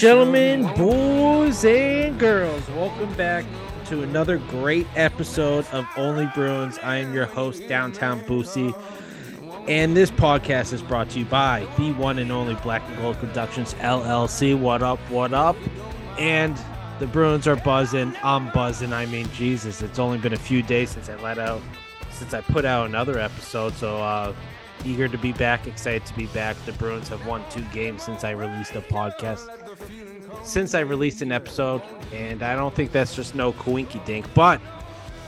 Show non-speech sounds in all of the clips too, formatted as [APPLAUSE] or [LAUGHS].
Gentlemen, boys and girls, welcome back to another great episode of Only Bruins. I am your host, Downtown Boosie. And this podcast is brought to you by the one and only Black and Gold Productions LLC. What up? What up? And the Bruins are buzzing. I'm buzzing. I mean, Jesus, it's only been a few days since I let out, since I put out another episode. So, uh, eager to be back, excited to be back. The Bruins have won two games since I released a podcast, since I released an episode, and I don't think that's just no coinky dink. But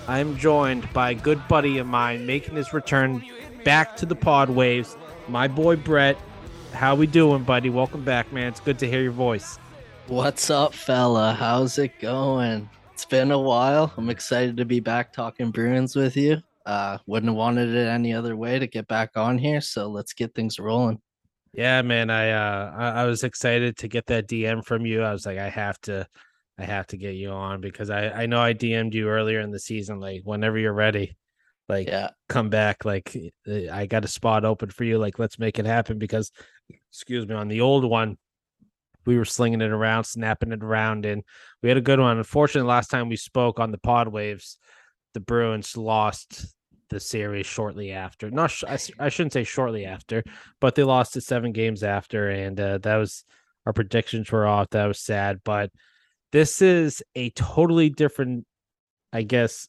I'm joined by a good buddy of mine making his return back to the pod waves, my boy Brett. How we doing, buddy? Welcome back, man. It's good to hear your voice. What's up, fella? How's it going? It's been a while. I'm excited to be back talking Bruins with you. Uh, wouldn't have wanted it any other way to get back on here. So let's get things rolling. Yeah, man. I uh I, I was excited to get that DM from you. I was like, I have to I have to get you on because I I know I DM'd you earlier in the season, like whenever you're ready, like Yeah. come back. Like uh, I got a spot open for you. Like let's make it happen because, excuse me, on the old one, we were slinging it around, snapping it around, and we had a good one. Unfortunately, last time we spoke on the pod waves, the Bruins lost the series shortly after. Not sh- I, I shouldn't say shortly after, but they lost it seven games after, and uh, that was our predictions were off. That was sad, but this is a totally different, I guess,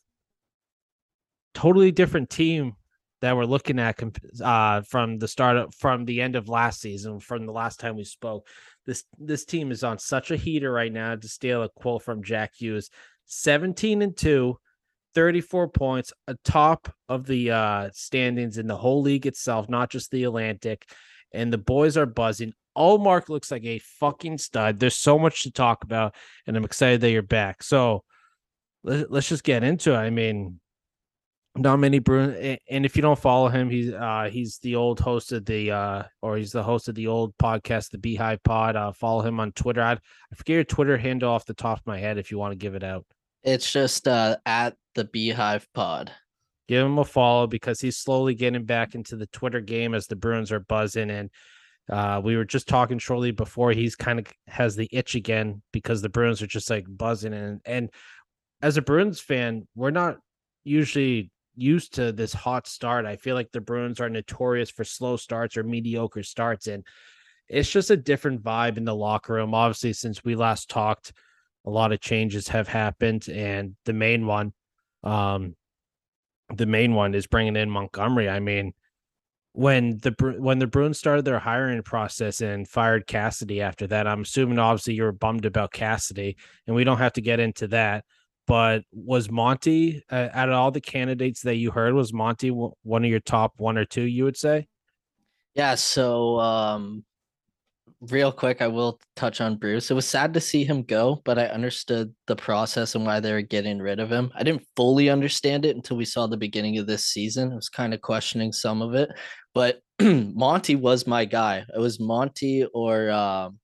totally different team that we're looking at uh, from the start of, from the end of last season, from the last time we spoke. This this team is on such a heater right now. To steal a quote from Jack Hughes, seventeen and two. 34 points, atop of the uh standings in the whole league itself, not just the Atlantic. And the boys are buzzing. Ullmark looks like a fucking stud. There's so much to talk about, and I'm excited that you're back. So let, let's just get into it. I mean, many Bruin, and if you don't follow him, he's uh he's the old host of the uh or he's the host of the old podcast, the Beehive Pod. Uh, follow him on Twitter. I I forget your Twitter handle off the top of my head if you want to give it out. It's just uh, at the Beehive Pod. give him a follow because he's slowly getting back into the Twitter game as the Bruins are buzzing. And uh, we were just talking shortly before he's kind of has the itch again because the Bruins are just like buzzing. And and as a Bruins fan, we're not usually used to this hot start. I feel like the Bruins are notorious for slow starts or mediocre starts, and it's just a different vibe in the locker room. Obviously, since we last talked, a lot of changes have happened, and the main one um the main one is bringing in Montgomery. I mean, when the when the Bruins started their hiring process and fired Cassidy after that, I'm assuming obviously you were bummed about Cassidy, and we don't have to get into that. But was Monty uh, out of all the candidates that you heard, was Monty one of your top one or two? You would say? Yeah. So, um, real quick, I will touch on Bruce. It was sad to see him go, but I understood the process and why they were getting rid of him. I didn't fully understand it until we saw the beginning of this season. I was kind of questioning some of it, but [CLEARS THROAT] Monty was my guy. It was Monty or um,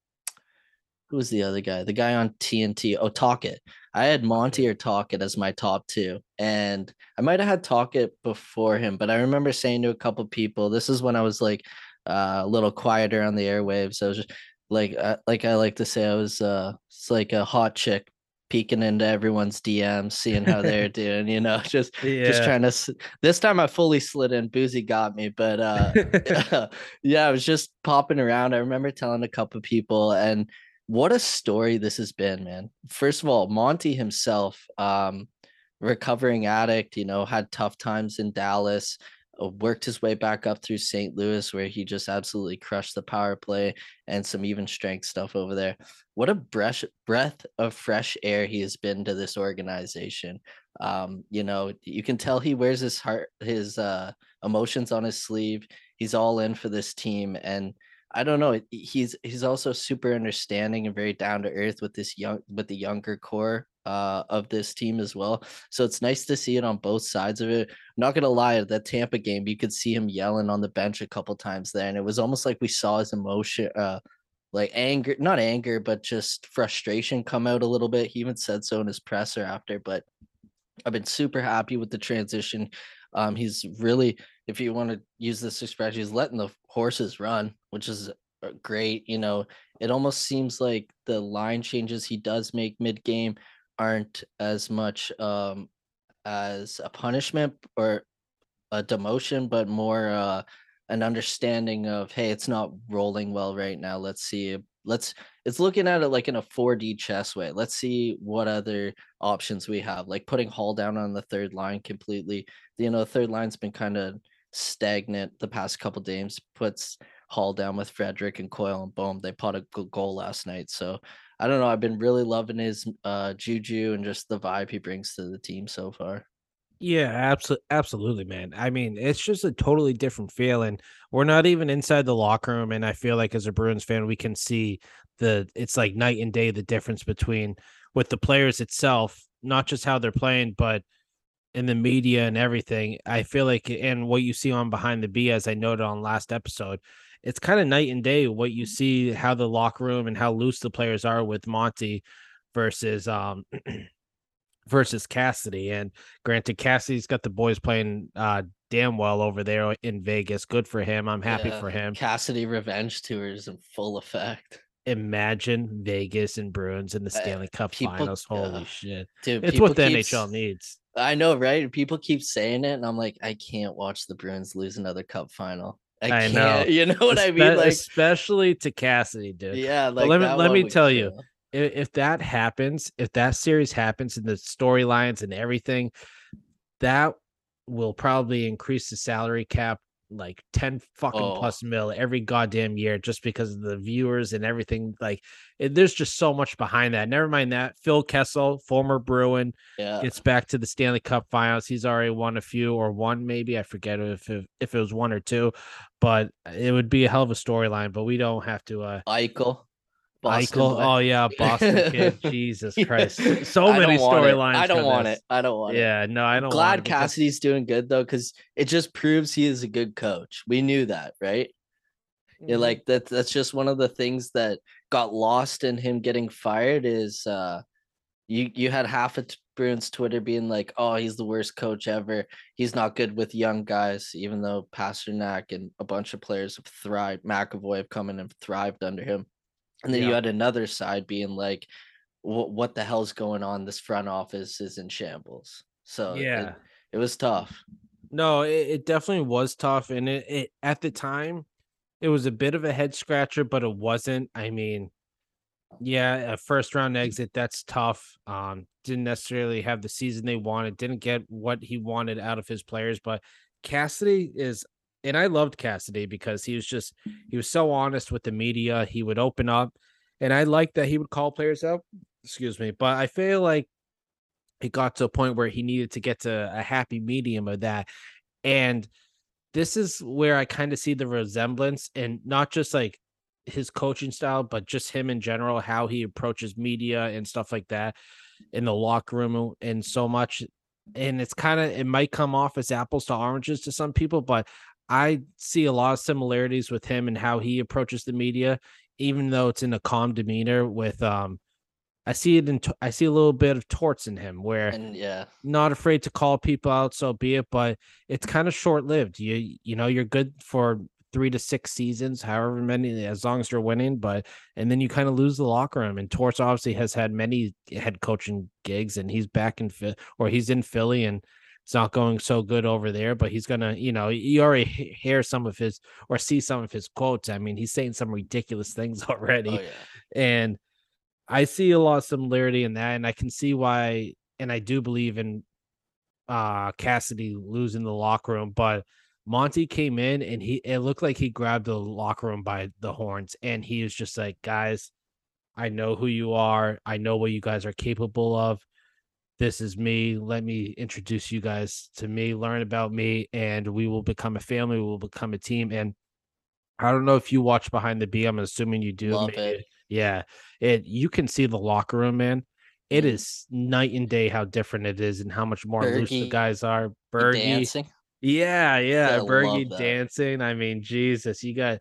who was the other guy? The guy on TNT. Oh, Tocchet. I had Monty or Tocchet as my top two, and I might have had Tocchet before him, but I remember saying to a couple people, this is when I was like uh, a little quieter on the airwaves. I was just like, uh, like I like to say, I was uh, it's like a hot chick peeking into everyone's DMs, seeing how they're [LAUGHS] doing. You know, [LAUGHS] just just trying to. This time I fully slid in. Boosie got me, but uh, [LAUGHS] yeah, I was just popping around. I remember telling a couple people, and what a story this has been, man. First of all, Monty himself, um, recovering addict, you know, had tough times in Dallas, worked his way back up through St. Louis, where he just absolutely crushed the power play and some even strength stuff over there. What a breath breath of fresh air he has been to this organization. Um, you know, you can tell he wears his heart, his uh emotions on his sleeve. He's all in for this team and I don't know. He's he's also super understanding and very down to earth with this young with the younger core uh, of this team as well. So it's nice to see it on both sides of it. I'm not gonna lie, at that Tampa game, you could see him yelling on the bench a couple times there, and it was almost like we saw his emotion, uh, like anger, not anger, but just frustration come out a little bit. He even said so in his presser after. But I've been super happy with the transition. Um, he's really, if you want to use this expression, he's letting the horses run, which is uh, great. You know, it almost seems like the line changes he does make mid game aren't as much um as a punishment or a demotion, but more uh an understanding of hey, it's not rolling well right now. Let's see. Let's it's looking at it like in a 4D chess way. Let's see what other options we have, like putting Hall down on the third line completely. You know, the third line's been kind of stagnant the past couple games. Puts Hall down with Frederic and Coyle and boom, they put a good goal last night. So I don't know. I've been really loving his uh juju and just the vibe he brings to the team so far. Yeah, absolutely, absolutely, man. I mean, it's just a totally different feeling. We're not even inside the locker room, and I feel like as a Bruins fan, we can see the it's like night and day the difference between with the players itself, not just how they're playing, but in the media and everything. I feel like, and what you see on behind the B, as I noted on last episode, it's kind of night and day what you see how the locker room and how loose the players are with Monty versus um [CLEARS THROAT] versus Cassidy. And granted, Cassidy's got the boys playing uh damn well over there in Vegas. Good for him. I'm happy yeah, for him. Cassidy revenge tours in full effect. Imagine Vegas and Bruins in the uh, Stanley uh, Cup people, finals. Holy uh, shit. Dude, it's what the keeps, NHL needs. I know, right? People keep saying it, and I'm like, I can't watch the Bruins lose another cup final. I, I [LAUGHS] know. You know what Espe- I mean? Like, especially to Cassidy, dude. Yeah. Like let me let me tell you, if, if that happens, if that series happens and the storylines and everything, that will probably increase the salary cap like 10 fucking oh. plus mil every goddamn year just because of the viewers and everything like it, there's just so much behind that never mind that phil kessel former bruin yeah. gets back to the stanley cup finals he's already won a few or one maybe i forget if it, if it was one or two but it would be a hell of a storyline but we don't have to uh Eichel. Boston Eichel, oh yeah, [LAUGHS] Boston kid. Jesus Christ. So many storylines. I don't want it. I don't want it. Yeah, no, I don't glad Cassidy's doing good though, because it just proves he is a good coach. We knew that, right? Mm-hmm. Yeah, like that that's just one of the things that got lost in him getting fired is uh you you had half of Bruins Twitter being like, "Oh, he's the worst coach ever. He's not good with young guys." Even though Pastrnak and a bunch of players have thrived, McAvoy have come in and thrived under him. And then yeah. you had another side being like, what what the hell's going on? This front office is in shambles. So yeah, it, it was tough. No, it, it, definitely was tough. And it, it at the time, it was a bit of a head scratcher, but it wasn't. I mean, yeah, a first round exit, that's tough. Um, didn't necessarily have the season they wanted, didn't get what he wanted out of his players, but Cassidy is and I loved Cassidy because he was just he was so honest with the media. He would open up, and I liked that he would call players out. Excuse me, but I feel like it got to a point where he needed to get to a happy medium of that, and this is where I kind of see the resemblance, and not just like his coaching style, but just him in general, how he approaches media and stuff like that in the locker room, and so much and it's kind of it might come off as apples to oranges to some people but I see a lot of similarities with him and how he approaches the media, even though it's in a calm demeanor. With um, I see it in I see a little bit of torts in him where and yeah, not afraid to call people out, so be it. But it's kind of short lived. You you know you're good for three to six seasons, however many, as long as you're winning. But and then you kind of lose the locker room. And Torts obviously has had many head coaching gigs, and he's back in or he's in Philly and it's not going so good over there, but he's gonna, you know, you already hear some of his or see some of his quotes. I mean, he's saying some ridiculous things [LAUGHS] already, oh, yeah. and I see a lot of similarity in that, and I can see why. And I do believe in uh Cassidy losing the locker room, but Monty came in and he it looked like he grabbed the locker room by the horns, and he was just like, guys. I know who you are. I know what you guys are capable of this is me. Let me introduce you guys to me, learn about me, and we will become a family. We will become a team. And I don't know if you watch Behind the B. I'm assuming you do. Love it. Yeah, it. You can see the locker room, man. It mm. is night and day how different it is and how much more loose the guys are. Bergie, dancing. Yeah, yeah, Bergie dancing. I mean, Jesus, you got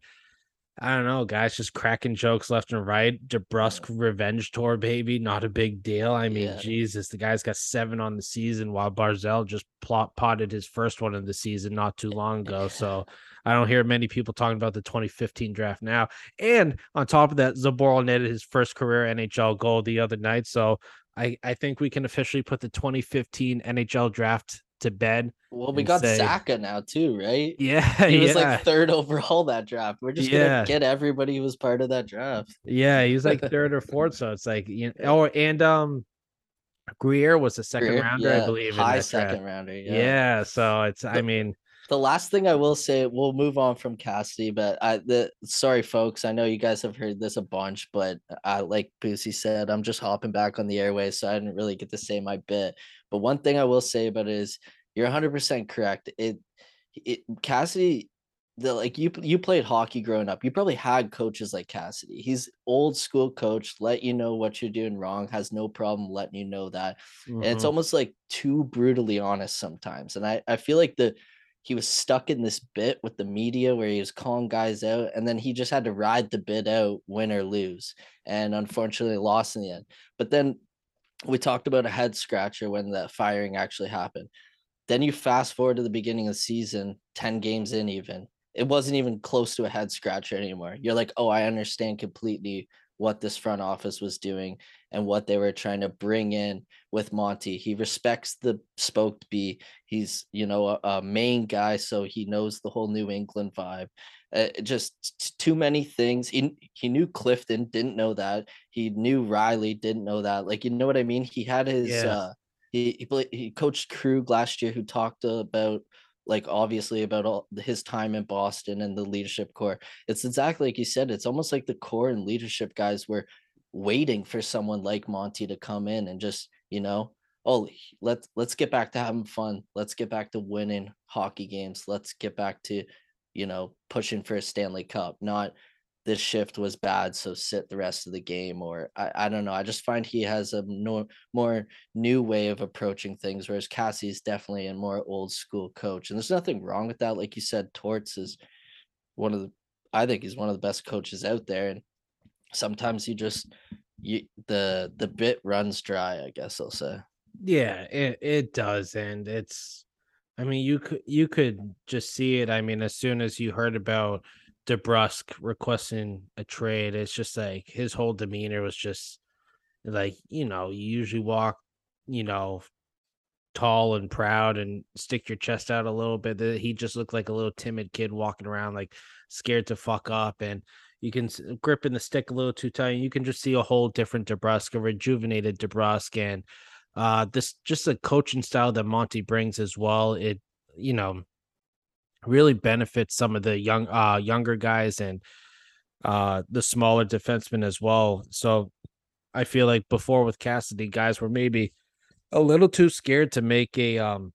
I don't know, guys, just cracking jokes left and right. DeBrusk revenge tour, baby, not a big deal. I mean, Yeah. Jesus, the guy's got seven on the season, while Barzal just plot potted his first one of the season not too long ago. [LAUGHS] So I don't hear many people talking about the 2015 draft now. And on top of that, Zboril netted his first career NHL goal the other night. So I I think we can officially put the 2015 NHL draft to bed. Well, we got say- Zacha now too, right? [LAUGHS] Yeah, He was yeah. like third overall that draft. We're just Yeah. gonna get everybody who was part of that draft. Yeah, he was like third or fourth. So it's like you know, oh, and um Greer was a second Greer, rounder, I believe. in high second draft. rounder. Yeah. Yeah. so it's I mean, The last thing I will say, we'll move on from Cassidy, but I the sorry folks, I know you guys have heard this a bunch, but I like Boosie said, I'm just hopping back on the airways, so I didn't really get to say my bit. But one thing I will say about it is you're 100 percent correct. It it Cassidy the like you you played hockey growing up. You probably had coaches like Cassidy. He's old school coach, let you know what you're doing wrong, has no problem letting you know that and it's mhm. almost like too brutally honest sometimes and i i feel like the he was stuck in this bit with the media where he was calling guys out and then he just had to ride the bit out win or lose and unfortunately lost in the end but then we talked about a head scratcher when the firing actually happened then you fast forward to the beginning of the season 10 games in even it wasn't even close to a head scratcher anymore you're like oh i understand completely what this front office was doing and what they were trying to bring in with Monty. He respects the spoked bee. He's, you know, a, a main guy, so he knows the whole New England vibe. Uh, just too many things. He he knew Clifton, didn't know that. He knew Riley, didn't know that. Like, you know what I mean? He had his Yeah. uh he he, played, he coached Krug last year who talked about like obviously about all his time in Boston and the leadership core. It's exactly like you said. It's almost like the core and leadership guys were waiting for someone like Monty to come in and just, you know, oh, let's let's get back to having fun. Let's get back to winning hockey games. Let's get back to, you know, pushing for a Stanley Cup. Not this shift was bad, so sit the rest of the game. Or I, I don't know. I just find he has a no, more new way of approaching things, whereas Cassie's definitely a more old school coach. And there's nothing wrong with that. Like you said, Torts is one of the I think he's one of the best coaches out there. And sometimes you just you the the bit runs dry, I guess I'll say. Yeah, it it does, and it's. I mean, you could you could just see it. I mean, as soon as you heard about DeBrusk requesting a trade, it's just like his whole demeanor was just like you know you usually walk, you know, tall and proud and stick your chest out a little bit. He just looked like a little timid kid walking around like scared to fuck up, and you can gripping the stick a little too tight. and You can just see a whole different DeBrusk, a rejuvenated DeBrusk, and uh this just a coaching style that Monty brings as well. It you know really benefits some of the young uh younger guys and uh the smaller defensemen as well. So I feel like before with Cassidy, guys were maybe a little too scared to make a um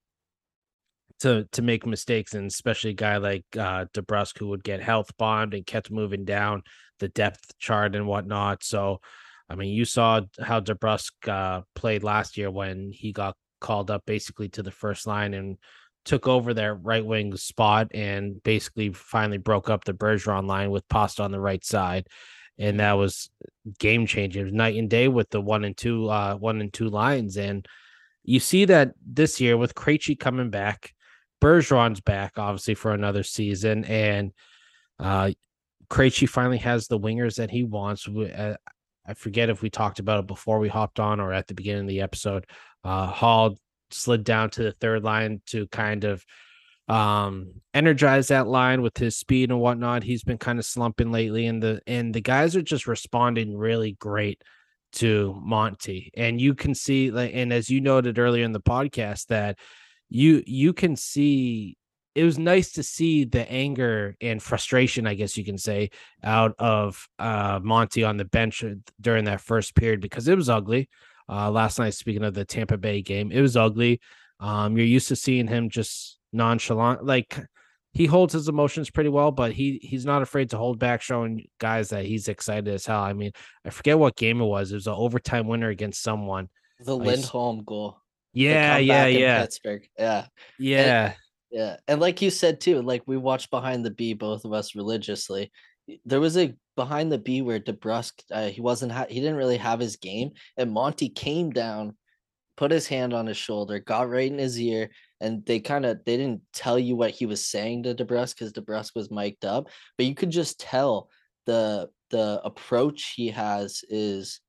to to make mistakes, and especially a guy like uh DeBrusk who would get health bombed and kept moving down the depth chart and whatnot. So I mean, you saw how DeBrusk uh, played last year when he got called up basically to the first line and took over their right wing spot and basically finally broke up the Bergeron line with Pasta on the right side. And that was game changing. It was night and day with the one and two, uh, one and two lines. And you see that this year with Krejci coming back, Bergeron's back obviously for another season, and uh, Krejci finally has the wingers that he wants. I forget if we talked about it before we hopped on or at the beginning of the episode. Uh, Hall slid down to the third line to kind of um energize that line with his speed and whatnot. He's been kind of slumping lately, and the and the guys are just responding really great to Monty. And you can see like and as you noted earlier in the podcast that you you can see it was nice to see the anger and frustration, I guess you can say, out of uh Monty on the bench uh, during that first period because it was ugly. Uh last night, speaking of the Tampa Bay game, it was ugly. Um, you're used to seeing him just nonchalant, like he holds his emotions pretty well, but he he's not afraid to hold back, showing guys that he's excited as hell. I mean, I forget what game it was. It was an overtime winner against someone. The I Lindholm goal. Yeah, yeah, yeah, Pittsburgh. Yeah. yeah. Yeah. And like you said too, like we watch behind the B, both of us religiously. there was a behind the B where DeBrusk uh, he wasn't ha- he didn't really have his game, and Monty came down, put his hand on his shoulder, got right in his ear, and they kind of they didn't tell you what he was saying to DeBrusk because DeBrusk was mic'd up, but you could just tell the the approach he has is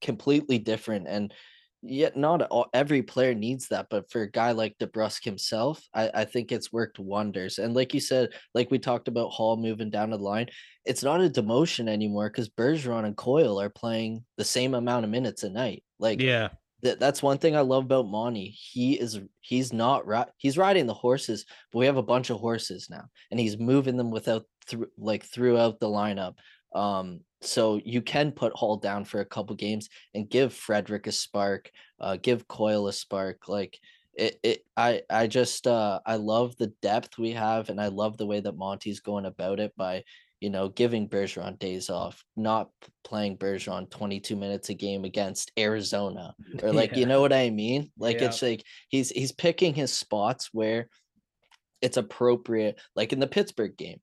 completely different and yet not all, every player needs that but for a guy like DeBrusk himself I, I think it's worked wonders and like you said like we talked about Hall moving down the line it's not a demotion anymore because Bergeron and Coyle are playing the same amount of minutes a night like yeah that that's one thing I love about Monty. He is he's not right. He's riding the horses, but we have a bunch of horses now, and he's moving them without through like throughout the lineup. Um, so you can put Hall down for a couple games and give Frederic a spark, uh, give Coyle a spark. Like it, it I I just uh I love the depth we have, and I love the way that Monty's going about it by you know, giving Bergeron days off, not playing Bergeron 22 minutes a game against Arizona [LAUGHS] or like, yeah. you know what I mean? Like yeah. it's like he's he's picking his spots where it's appropriate. Like in the Pittsburgh game,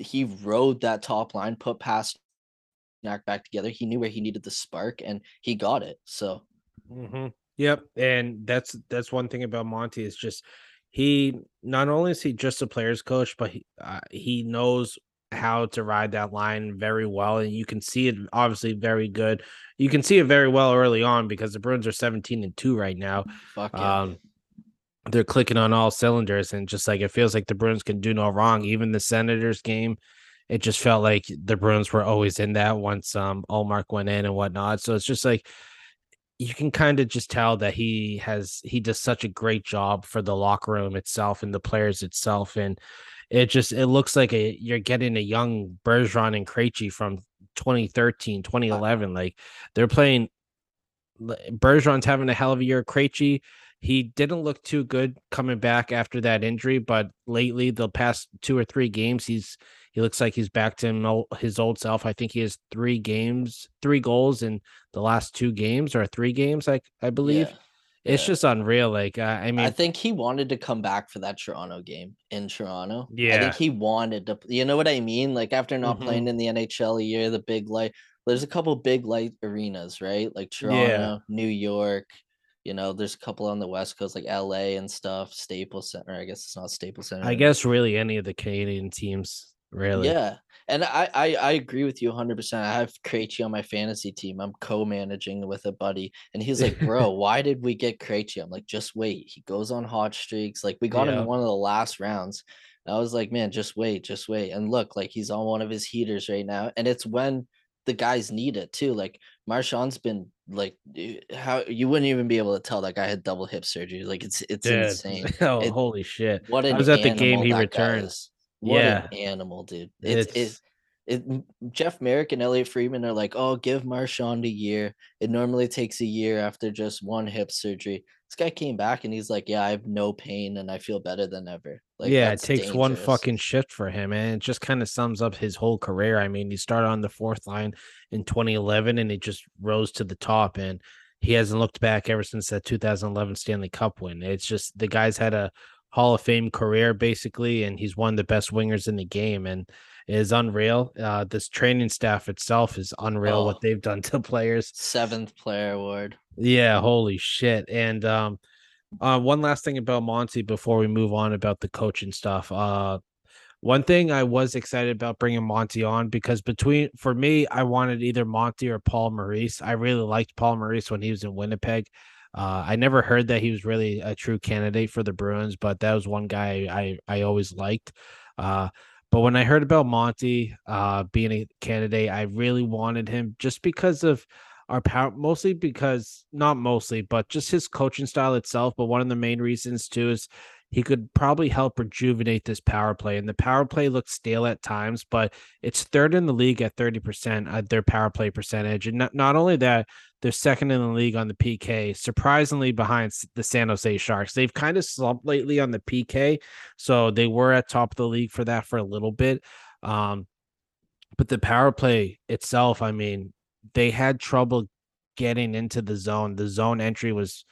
he rode that top line, put past Knack back together. He knew where he needed the spark and he got it. So mm-hmm. Yep. And that's that's one thing about Monty is just he not only is he just a player's coach, but he, uh, he knows how to ride that line very well. And you can see it obviously very good. You can see it very well early on because the Bruins are 17 and 2 right now. Fuck yeah. Um, they're clicking on all cylinders and just like it feels like the Bruins can do no wrong. Even the Senators game, it just felt like the Bruins were always in that once um Ullmark went in and whatnot. So it's just like you can kind of just tell that he has he does such a great job for the locker room itself and the players itself and it just it looks like a you're getting a young Bergeron and Krejci from 2013, 2011. Like they're playing. Bergeron's having a hell of a year. Krejci, he didn't look too good coming back after that injury, but lately the past two or three games, he's he looks like he's back to his old self. I think he has three games, three goals in the last two games or three games, I I believe. Yeah. It's just unreal. Like, uh, I mean, I think he wanted to come back for that Toronto game in Toronto. Yeah, I think he wanted to. You know what I mean? Like after not mm-hmm. playing in the NHL a year, the big light. There's a couple big light arenas, right? Like Toronto, yeah. New York. You know, there's a couple on the West Coast, like LA and stuff. Staples Center. I guess it's not Staples Center. I guess really any of the Canadian teams, really. Yeah, and I, I, I agree with you 100%. I have Krejci on my fantasy team. I'm co-managing with a buddy, and he's like, "Bro, [LAUGHS] why did we get Krejci?" I'm like, "Just wait. He goes on hot streaks. Like we got yeah. him in one of the last rounds." And I was like, "Man, just wait, just wait." And look, like he's on one of his heaters right now, and it's when the guys need it too. Like Marchand's been like how you wouldn't even be able to tell that guy had double hip surgery. Like it's it's Dude. insane. [LAUGHS] oh, it, holy shit! What I was at the game he returns. What yeah. an animal, dude. It's, it's, it, Jeff Marek and Elliotte Friedman are like, oh, give Marchand a year. It normally takes a year after just one hip surgery. This guy came back and he's like, yeah, I have no pain and I feel better than ever. Like, yeah, it takes dangerous. one fucking shift for him, and it just kind of sums up his whole career. I mean, he started on the fourth line in 2011, and he just rose to the top, and he hasn't looked back ever since that 2011 Stanley Cup win. It's just the guy's had a Hall of Fame career basically, and he's one of the best wingers in the game, and is unreal. Uh, this training staff itself is unreal. Oh, what they've done to [LAUGHS] players. Seventh player award. Yeah, holy shit! And um, uh, one last thing about Monty before we move on about the coaching stuff. Uh, one thing I was excited about bringing Monty on because between for me, I wanted either Monty or Paul Maurice. I really liked Paul Maurice when he was in Winnipeg. Uh, I never heard that he was really a true candidate for the Bruins, but that was one guy I I always liked. Uh, but when I heard about Monty uh, being a candidate, I really wanted him just because of our power, mostly because not mostly, but just his coaching style itself. But one of the main reasons too is he could probably help rejuvenate this power play. And the power play looks stale at times, but it's third in the league at 30% at their power play percentage. And not, not only that, they're second in the league on the PK, surprisingly behind the San Jose Sharks. They've kind of slumped lately on the PK. So they were at top of the league for that for a little bit. Um, but the power play itself, I mean, they had trouble getting into the zone. The zone entry was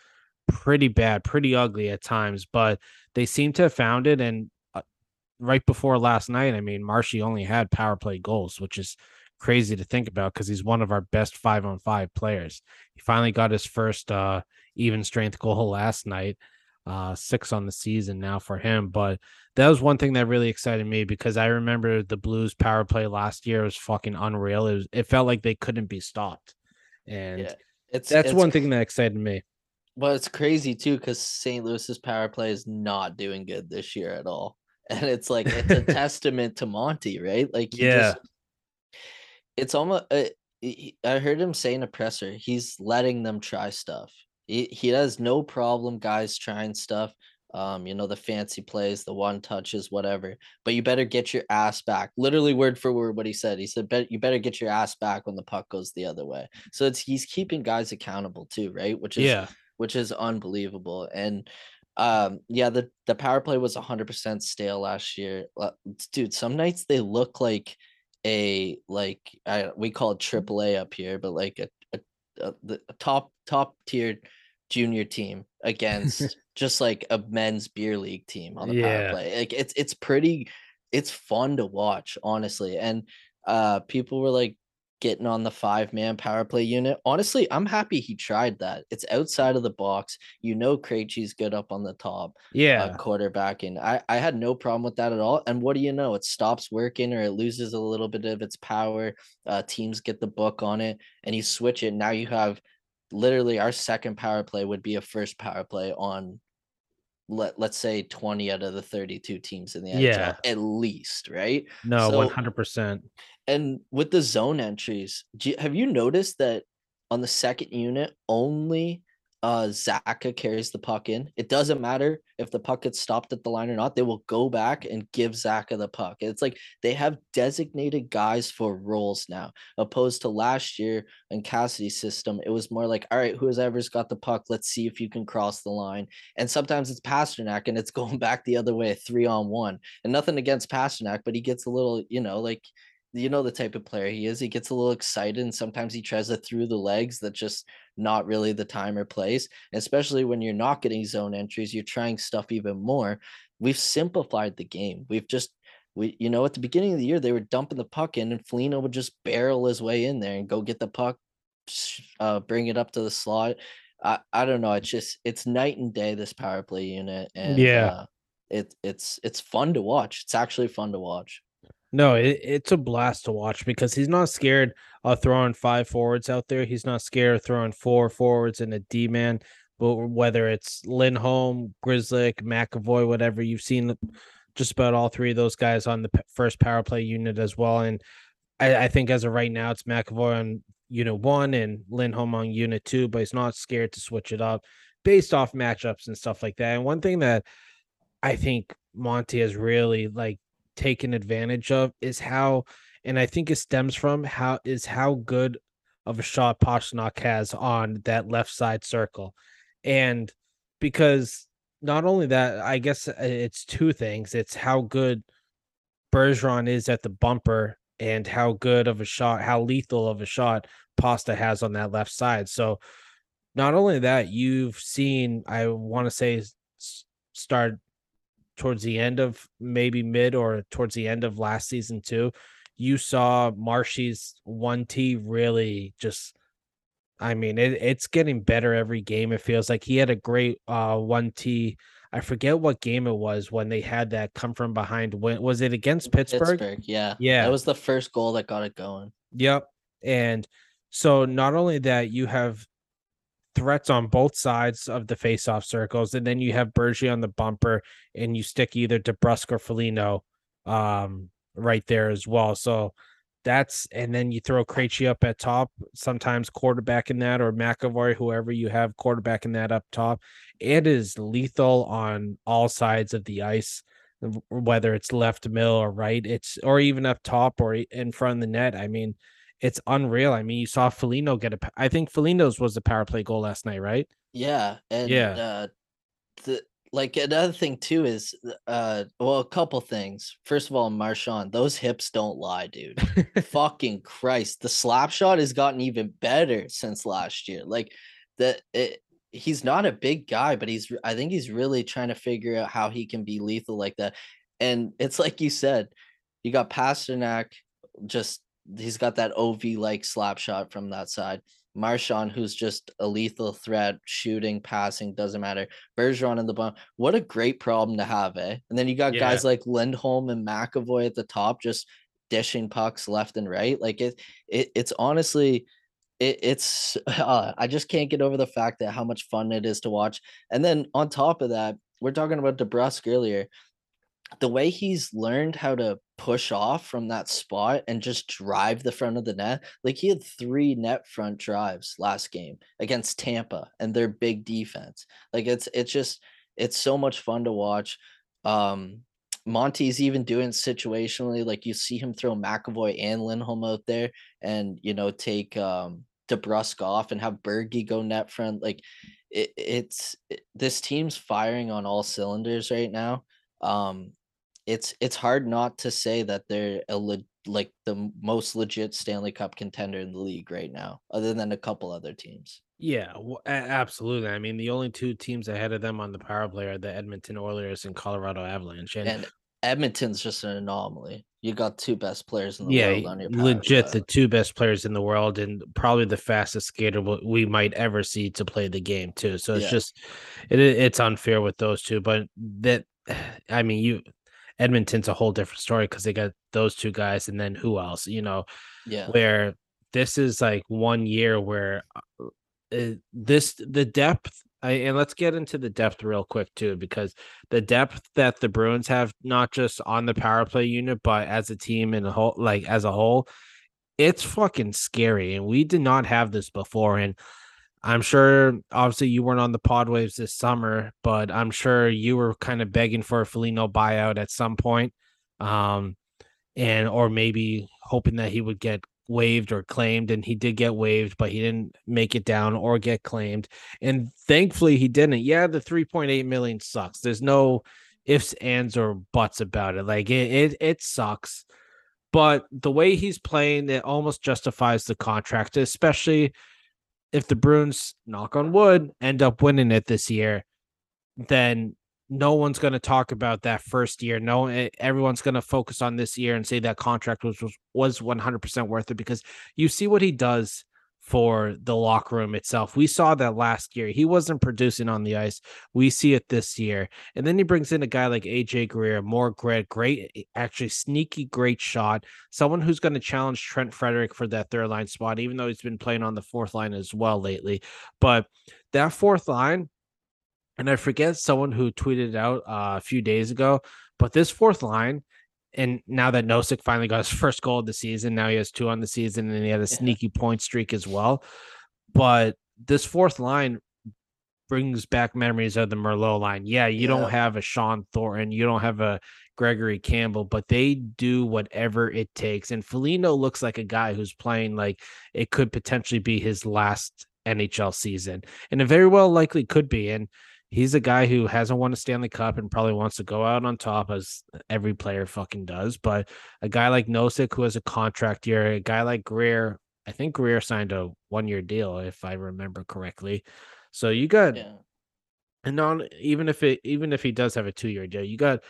pretty bad, pretty ugly at times, but they seem to have found it. And uh, right before last night, I mean, Marshy only had power play goals, which is crazy to think about because he's one of our best five on five players. He finally got his first uh, even strength goal [LAUGHS] last night, uh, six on the season now for him. But that was one thing that really excited me because I remember the Blues power play last year was fucking unreal. It was, it felt like they couldn't be stopped, and Yeah. It's that's it's one thing that excited me. Well, it's crazy too because St. Louis's power play is not doing good this year at all. [LAUGHS] And it's like it's a [LAUGHS] testament to Monty, right? Like he Yeah. just it's almost uh, I heard him say in a presser, he's letting them try stuff. He he has no problem guys trying stuff. Um, you know, the fancy plays, the one touches, whatever. But you better get your ass back. Literally word for word what he said. He said, Bet you better get your ass back when the puck goes the other way. So it's he's keeping guys accountable too, right? Which is Yeah, which is unbelievable. And um, yeah, the the power play was 100% stale last year. Uh, Dude, some nights they look like a like I, we call it AAA up here, but like a, a, a a top top tiered junior team against [LAUGHS] just like a men's beer league team on the Yeah. power play. Like it's it's pretty it's fun to watch, honestly. And uh people were like getting on the five man power play unit. Honestly, I'm happy he tried that. It's outside of the box. You know Krejci's good up on the top yeah, uh, quarterbacking. I, I had no problem with that at all. And what do you know? It stops working or it loses a little bit of its power. Uh, teams get the book on it and you switch it. Now you have literally our second power play would be a first power play on let, let's say 20 out of the 32 teams in the NHL Yeah. at least, right? no, So- one hundred percent. And with the zone entries, do you, have you noticed that on the second unit, only uh Zacha carries the puck in? It doesn't matter if the puck gets stopped at the line or not, they will go back and give Zacha the puck. It's like they have designated guys for roles now, opposed to last year in Cassidy's system. It was more like, all right, whoever's got the puck, let's see if you can cross the line. And sometimes it's Pastrnak and it's [LAUGHS] going back the other way, three on one. And nothing against Pastrnak, but he gets a little, you know, like you know the type of player he is. He gets a little excited and sometimes he tries to through the legs that just not really the time or place. And especially when you're not getting zone entries, you're trying stuff even more. We've simplified the game. We've just we you know at the beginning of the year they were dumping the puck in and Foligno would just barrel his way in there and go get the puck, uh, bring it up to the slot. I, I don't know. It's just it's night and day this power play unit and Yeah. uh, it it's it's fun to watch. It's actually fun to watch. No, it, it's a blast to watch because he's not scared of throwing five forwards out there. He's not scared of throwing four forwards and a D man. But whether it's Lindholm, Grzelcyk, McAvoy, whatever, you've seen just about all three of those guys on the first power play unit as well. And I, I think as of right now, it's McAvoy on unit one and Lindholm on unit two, but he's not scared to switch it up based off matchups and stuff like that. And one thing that I think Monty has really like taken advantage of is how, and I think it stems from how is how good of a shot Pastrnak has on that left side circle, and because not only that, I guess uh, it's two things. It's how good Bergeron is at the bumper and how good of a shot, how lethal of a shot Pasta has on that left side. So not only that, you've seen, I want to say, start towards the end of maybe mid or towards the end of last season too. You saw Marshy's one T really just. I mean, it, it's getting better every game. It feels like he had a great uh one T. I forget what game it was when they had that come from behind win. Was it against Pittsburgh? yeah. Yeah. That was the first goal that got it going. Yep. And so not only that, you have threats on both sides of the face-off circles, and then you have Bergie on the bumper, and you stick either DeBrusk or Foligno um, right there as well. So that's and then you throw Krejci up at top, sometimes quarterback in that, or McAvoy, whoever you have quarterback in that up top. It is lethal on all sides of the ice whether it's left mill or right, it's or even up top or in front of the net. I mean, it's unreal. I mean, you saw Foligno get a. I think Foligno's was the power play goal last night, right? Yeah, and Yeah. uh the like another thing too is uh well a couple things. First of all, Marchand, those hips don't lie, dude. [LAUGHS] Fucking Christ. The slap shot has gotten even better since last year. Like the it, he's not a big guy, but he's I think he's really trying to figure out how he can be lethal like that. And it's like you said, you got Pastrnak, just he's got that OV like slap shot from that side. Marchand, who's just a lethal threat, shooting, passing, doesn't matter. Bergeron in the bottom. What a great problem to have, eh? And then you got yeah. guys like Lindholm and McAvoy at the top, just dishing pucks left and right. Like it, it it's honestly, it, it's [LAUGHS] uh, I just can't get over the fact that how much fun it is to watch. And then on top of that, we're talking about DeBrusk earlier the way he's learned how to push off from that spot and just drive the front of the net. Like he had three net front drives last game against Tampa and their big defense. Like it's it's just it's so much fun to watch. Um Monty's even doing situationally, like you see him throw McAvoy and Lindholm out there and you know take um DeBrusk off and have Bergie go net front. Like it, it's it, this team's firing on all cylinders right now. Um, it's it's hard not to say that they're a le- like the most legit Stanley Cup contender in the league right now, other than a couple other teams. Yeah, well, absolutely. I mean, the only two teams ahead of them on the power play are the Edmonton Oilers and Colorado Avalanche, and, and Edmonton's just an anomaly. You got two best players in the yeah, world on your legit play. the two best players in the world, and probably the fastest skater we might ever see to play the game too. So it's yeah. just it, it's unfair with those two, but that [SIGHS] I mean you Edmonton's a whole different story because they got those two guys, and then who else? You know, yeah. Where this is like one year where uh, this the depth. I, and let's get into the depth real quick too, because the depth that the Bruins have, not just on the power play unit, but as a team and a whole, like as a whole, it's fucking scary. And we did not have this before. And I'm sure obviously you weren't on the pod waves this summer, but I'm sure you were kind of begging for a Foligno buyout at some point. Um, and or maybe hoping that he would get waived or claimed and he did get waived but he didn't make it down or get claimed and thankfully he didn't yeah the 3.8 million sucks there's no ifs ands or buts about it like it it, it sucks but the way he's playing it almost justifies the contract especially if the Bruins, knock on wood, end up winning it this year, then no one's going to talk about that first year. No, everyone's going to focus on this year and say that contract was was, was 100% worth it because you see what he does for the locker room itself. We saw that last year. He wasn't producing on the ice. We see it this year. And then he brings in a guy like AJ Greer, more great, great, eh, actually sneaky, great shot. Someone who's going to challenge Trent Frederic for that third line spot, even though he's been playing on the fourth line as well lately. But that fourth line, and I forget someone who tweeted out uh, a few days ago, but this fourth line and now that Nosek finally got his [LAUGHS] first goal of the season, now he has two on the season, and he had a sneaky point streak as well. But this fourth line brings back memories of the Merlot line. Yeah, you yeah. don't have a Shawn Thornton, you don't have a Gregory Campbell, but they do whatever it takes. And Foligno looks like a guy who's playing like it could potentially be his last NHL season, and it very well likely could be. And he's a guy who hasn't won a Stanley Cup and probably wants to go out on top as every player fucking does. But a guy like Nosek who has a contract year, a guy like Greer, I think Greer signed a one year deal if I remember correctly. So you got yeah. and on even if it even if he does have a two year deal, you got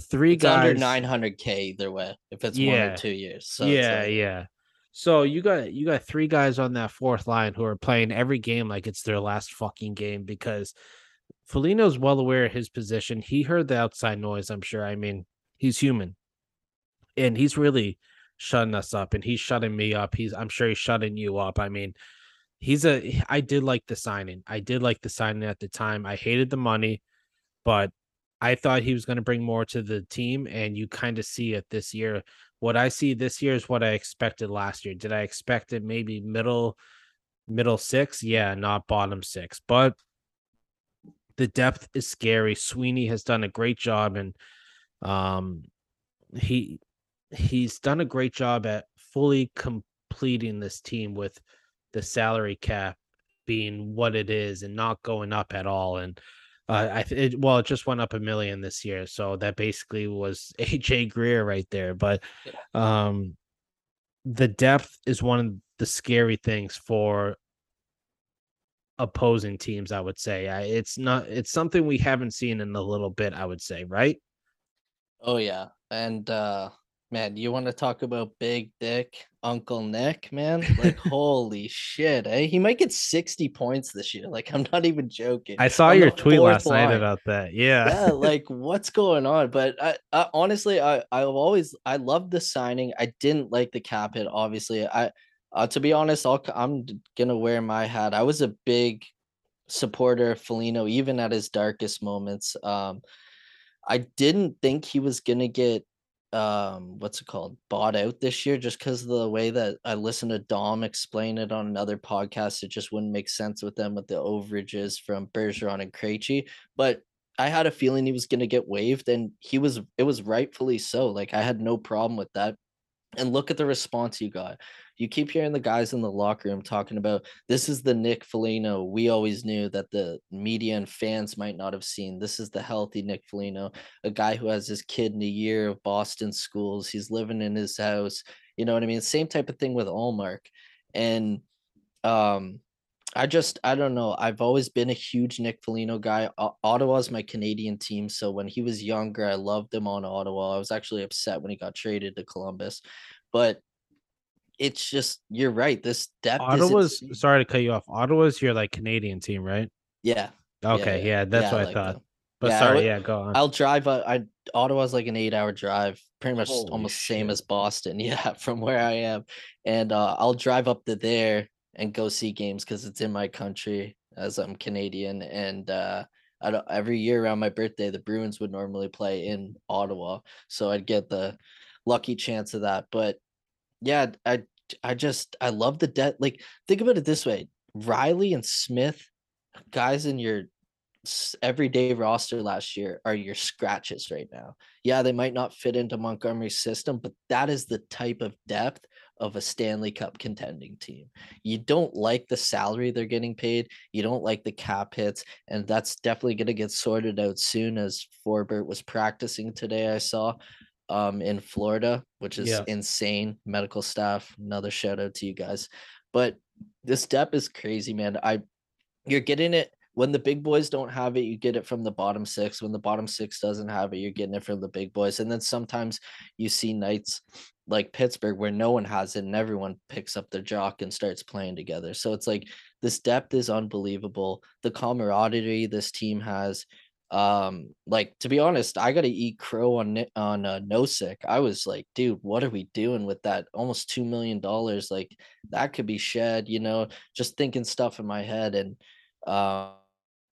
three it's guys under 900k either way if it's yeah. one or two years. So yeah, like... yeah. So you got you got three guys on that fourth line who are playing every game like it's their last fucking game because Foligno's well aware of his position. He heard the outside noise, I'm sure. I mean, he's human. And he's really shutting us up and he's shutting me up. He's I'm sure he's shutting you up. I mean, he's a I did like the signing. I did like the signing at the time. I hated the money, but I thought he was going to bring more to the team and you kind of see it this year. What I see this year is what I expected last year. Did I expect it maybe middle middle 6? Yeah, not bottom 6. But the depth is scary. Sweeney has done a great job, and um, he he's done a great job at fully completing this team with the salary cap being what it is and not going up at all. And uh, I it, well, it just went up a million this year, so that basically was [LAUGHS] AJ Greer right there. But um, the depth is one of the scary things for opposing teams i would say it's not it's something we haven't seen in a little bit i would say right Oh yeah. And uh man, you want to talk about big dick Uncle Nick, man? Like [LAUGHS] holy shit, eh? He might get 60 points this year. Like I'm not even joking. I saw On your tweet last night about that. Yeah. Yeah, [LAUGHS] like what's going on? But I, I honestly I I've always I loved the signing. I didn't like the cap hit, obviously. I uh, to be honest, I'll, I'm gonna wear my hat. I was a big supporter of Foligno, even at his darkest moments. Um, I didn't think he was gonna get um what's it called bought out this year just because of the way that I listened to Dom explain it on another podcast. It just wouldn't make sense with them with the overages from Bergeron and Krejci. But I had a feeling he was gonna get waived, and he was. It was rightfully so. Like I had no problem with that. And look at the response you got. You keep hearing the guys in the locker room talking about this is the Nick Foligno we always knew that the media and fans might not have seen. This is the healthy Nick Foligno, a guy who has his kid in a year of Boston schools. He's living in his house. You know what I mean? Same type of thing with Ullmark. And um I just I don't know. I've always been a huge Nick Foligno guy. O- Ottawa's my Canadian team, so when he was younger, I loved him on Ottawa. I was actually upset when he got traded to Columbus, but it's just you're right. This depth is Ottawa's sorry to cut you off. Ottawa's your like Canadian team, right? yeah. Okay, yeah, that's yeah, what I like thought. them. But Yeah, sorry, would- yeah, go on. I'll drive. Uh, I Ottawa's like an eight-hour drive, pretty much Holy almost same as Boston. [LAUGHS] Yeah, from where I am, and uh, I'll drive up to there and go see games because it's in my country as I'm Canadian. And uh, I don't, every year around my birthday, the Bruins would normally play in Ottawa, so I'd get the lucky chance of that. But yeah, I I just I love the debt. Like think about it this way: Reilly and Smith, guys in your everyday roster last year are your scratches right now. Yeah, they might not fit into Montgomery's system, but that is the type of depth of a Stanley Cup contending team. You don't like the salary they're getting paid, you don't like the cap hits, and that's definitely going to get sorted out soon as Forbort was practicing today I saw um in Florida, which is Yeah. insane. Medical staff, another shout out to you guys. But this depth is crazy, man. I you're getting it when the big boys don't have it, you get it from the bottom six. When the bottom six doesn't have it, you're getting it from the big boys. And then sometimes you see nights like Pittsburgh where no one has it and everyone picks up their jock and starts playing together. So it's like this depth is unbelievable. The camaraderie this team has. Um, like to be honest, I gotta eat crow on on uh, Nosek. I was like, dude, what are we doing with that? Almost two million dollars. Like that could be shed, you know, just thinking stuff in my head and um,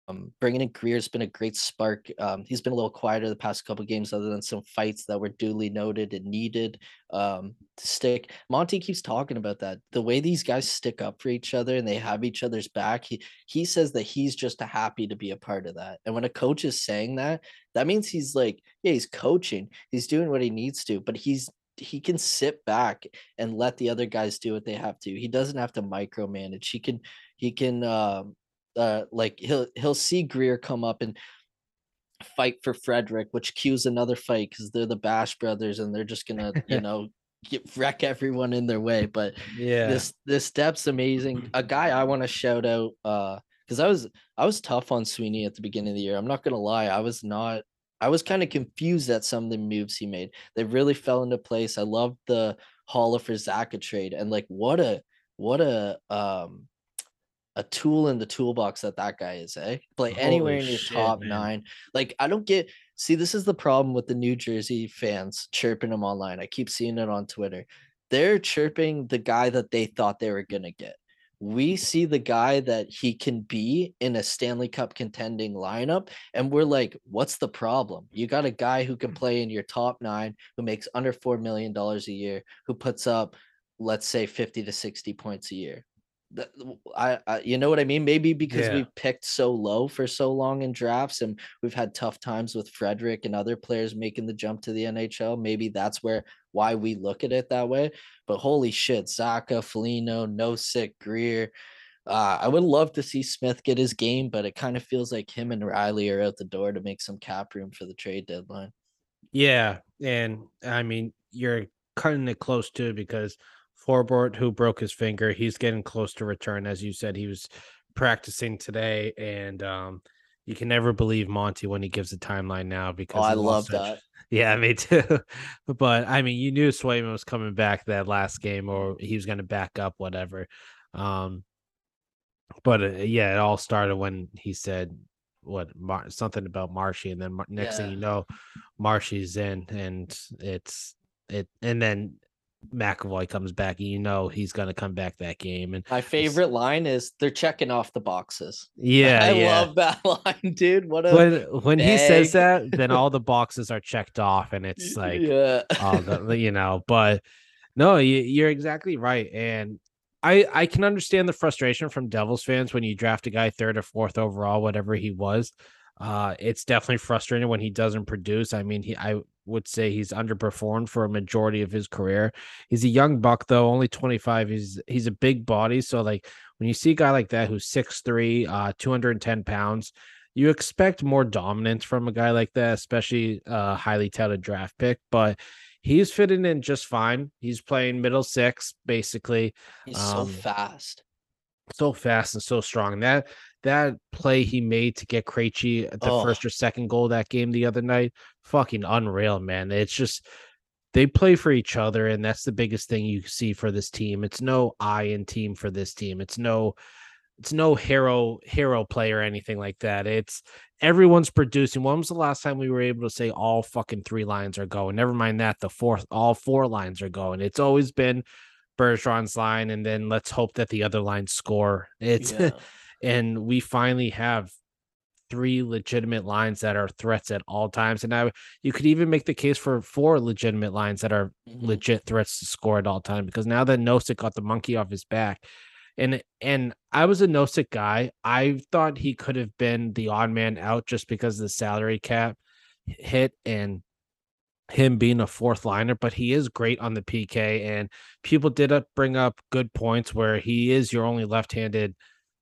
um, bringing in Greer's been a great spark. Um, he's been a little quieter the past couple games, other than some fights that were duly noted and needed um, to stick. Monty keeps talking about that. The way these guys stick up for each other and they have each other's back. He he says that he's just happy to be a part of that. And when a coach is saying that, that means he's like, yeah, he's coaching. He's doing what he needs to, but he's he can sit back and let the other guys do what they have to. He doesn't have to micromanage. He can he can um uh like he'll he'll see Greer come up and fight for Frederic, which cues another fight because they're the Bash brothers and they're just gonna, you [LAUGHS] know, get, wreck everyone in their way. But yeah. this this depth's amazing. A guy I want to shout out uh because I was I was tough on Sweeney at the beginning of the year. I'm not gonna lie, I was not I was kind of confused at some of the moves he made. They really fell into place. I loved the Haula for Zacha trade and like what a what a um a tool in the toolbox that that guy is, eh? Play anywhere Holy in your shit, top man. nine. Like I don't get. See, this is the problem with the New Jersey fans chirping him online. I keep seeing it on Twitter. They're chirping the guy that they thought they were gonna get. We see the guy that he can be in a Stanley Cup contending lineup, and we're like, what's the problem? You got a guy who can play in your top nine, who makes under four million dollars a year, who puts up, let's say, fifty to sixty points a year I, I you know what I mean? Maybe because Yeah. we picked so low for so long in drafts and we've had tough times with Frederic and other players making the jump to the NHL. Maybe that's where why we look at it that way. But holy shit, Zacha, Foligno, Nosek, Greer. Uh, I would love to see Smith get his game, but it kind of feels like him and Reilly are out the door to make some cap room for the trade deadline. Yeah, and I mean you're cutting it close too because Forbort, who broke his finger, he's getting close to return. As you said, he was practicing today, and um, you can never believe Monty when he gives a timeline now because Oh, I love such- that. Yeah, me too. [LAUGHS] but I mean, you knew Swayman was coming back that last game, or he was going to back up, whatever. Um, but uh, yeah, it all started when he said what Mar- something about Marshy, and then Mar- next thing you know, Marshy's in, and it's it, and then McAvoy comes back, and you know he's going to come back that game, and My favorite line is they're checking off the boxes. [LAUGHS] yeah, I yeah. love that [LAUGHS] line, dude. What a when when he says that, then all the [LAUGHS] boxes are checked off, and it's like yeah. oh, the, you know, but no, you, you're exactly right, and I I can understand the frustration from Devils fans when you draft a guy third or fourth overall, whatever he was. Uh, it's definitely frustrating when he doesn't produce. I mean, he I would say he's underperformed for a majority of his career. He's a young buck though, only 25. He's he's a big body, so like when you see a guy like that who's 6'3, uh, 210 pounds, you expect more dominance from a guy like that, especially a highly touted draft pick. But he's fitting in just fine. He's playing middle six, basically. He's so um, fast. So fast and so strong. That that play he made to get Krejci at the Oh. first or second goal that game the other night, fucking unreal, man. It's just they play for each other, and that's the biggest thing you see for this team. It's no I in team for this team. It's no it's no hero hero play or anything like that. It's everyone's producing. When was the last time we were able to say all fucking three lines are going? Never mind that, the fourth, all four lines are going. It's always been Bergeron's line, and then let's hope that the other lines score. It's Yeah. [LAUGHS] and we finally have three legitimate lines that are threats at all times. And now you could even make the case for four legitimate lines that are Mhm. legit threats to score at all time because now that Nosek got the monkey off his back. And and I was a Nosek guy. I thought he could have been the odd man out just because the salary cap hit and him being a fourth liner, but he is great on the PK. And people did up bring up good points where he is your only left-handed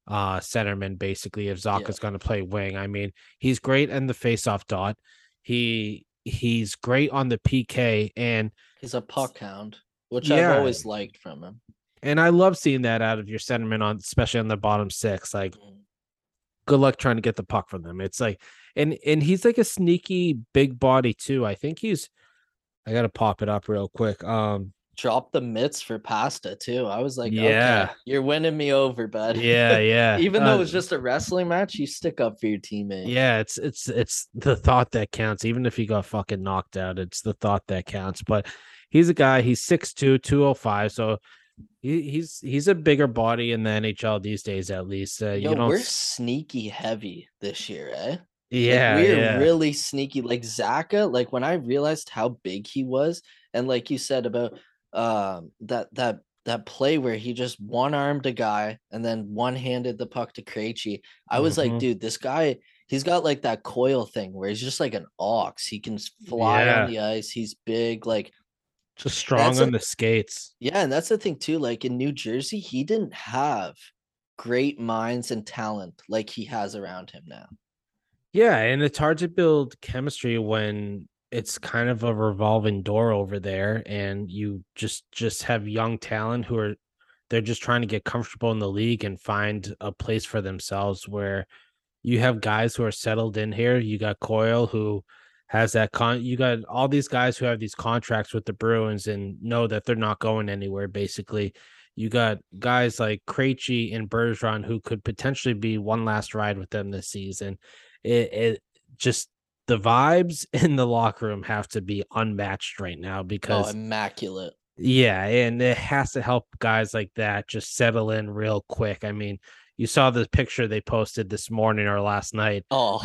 uh centerman basically if Zacha's going to play wing. I mean, he's great in the face-off dot. He he's great on the PK and He's a puck hound, which Yeah. I've always liked from him. and I love seeing that out of your centerman on especially on the bottom six. Like Mm. good luck trying to get the puck from them. It's like and and he's like a sneaky big body too. I think he's I got to pop it up real quick. Um Drop the mitts for pasta too. I was like, Yeah. okay, you're winning me over, bud. yeah, yeah. [LAUGHS] Even though Uh, it was just a wrestling match, you stick up for your teammate. Yeah, it's it's it's the thought that counts. Even if he got fucking knocked out, it's the thought that counts. But he's a guy, he's 6'2, 205. So he, he's he's a bigger body in the NHL these days, at least. Uh, Yo, you don't we're sneaky heavy this year, eh? Like, yeah, we're yeah. really sneaky. Like Zacha, like when I realized how big he was, and like you said about um that that that play where he just one armed a guy and then one handed the puck to Krejci. I was Mhm. like, dude, this guy, he's got like that coil thing where he's just like an ox. He can fly Yeah. on the ice. He's big. Like, just strong on a- the skates. yeah, and that's the thing too. Like in New Jersey, he didn't have great minds and talent like he has around him now. Yeah, and it's hard to build chemistry when it's kind of a revolving door over there and you just just have young talent who are they're just trying to get comfortable in the league and find a place for themselves where you have guys who are settled in here. You got Coyle who has that con you got all these guys who have these contracts with the Bruins and know that they're not going anywhere basically. You got guys like Krejci and Bergeron who could potentially be one last ride with them this season it, it just the vibes in the locker room have to be unmatched right now Oh, because immaculate. yeah and it has to help guys like that just settle in real quick. I mean you saw the picture they posted this morning or last night. Oh,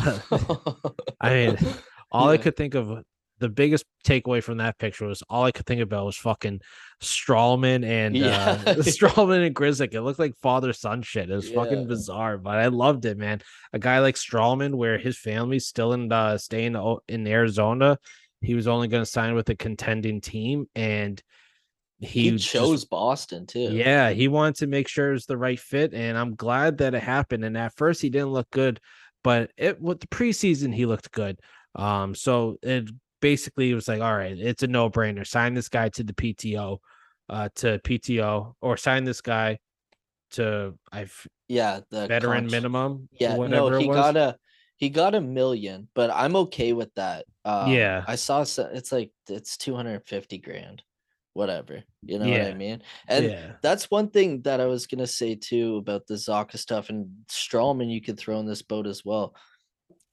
[LAUGHS] i mean [LAUGHS] all i could think of the biggest takeaway from that picture was all i could think about was fucking Stralman and Yeah. uh [LAUGHS] [LAUGHS] Stralman and Grzelcyk. It looked like father son shit. It was Yeah. fucking bizarre, but I loved it, man. A guy like Stralman, where his family's still in uh staying in Arizona, he was only going to sign with a contending team, and he, he, just- chose Boston too. yeah, he wanted to make sure it was the right fit, and I'm glad that it happened. And at first, he didn't look good, but it with the preseason, he looked good. Um, so it basically it was like, all right, it's a no brainer. Sign this guy to the PTO, uh, to PTO, or sign this guy to I've yeah. The veteran contr- minimum. Yeah, whatever no, he got a he got a million, but I'm okay with that. Um, Yeah. I saw so- it's like it's 250 grand, whatever. You know what I mean? And yeah. that's one thing that I was gonna say too about the Zacha stuff and Stralman. You could throw in this boat as well.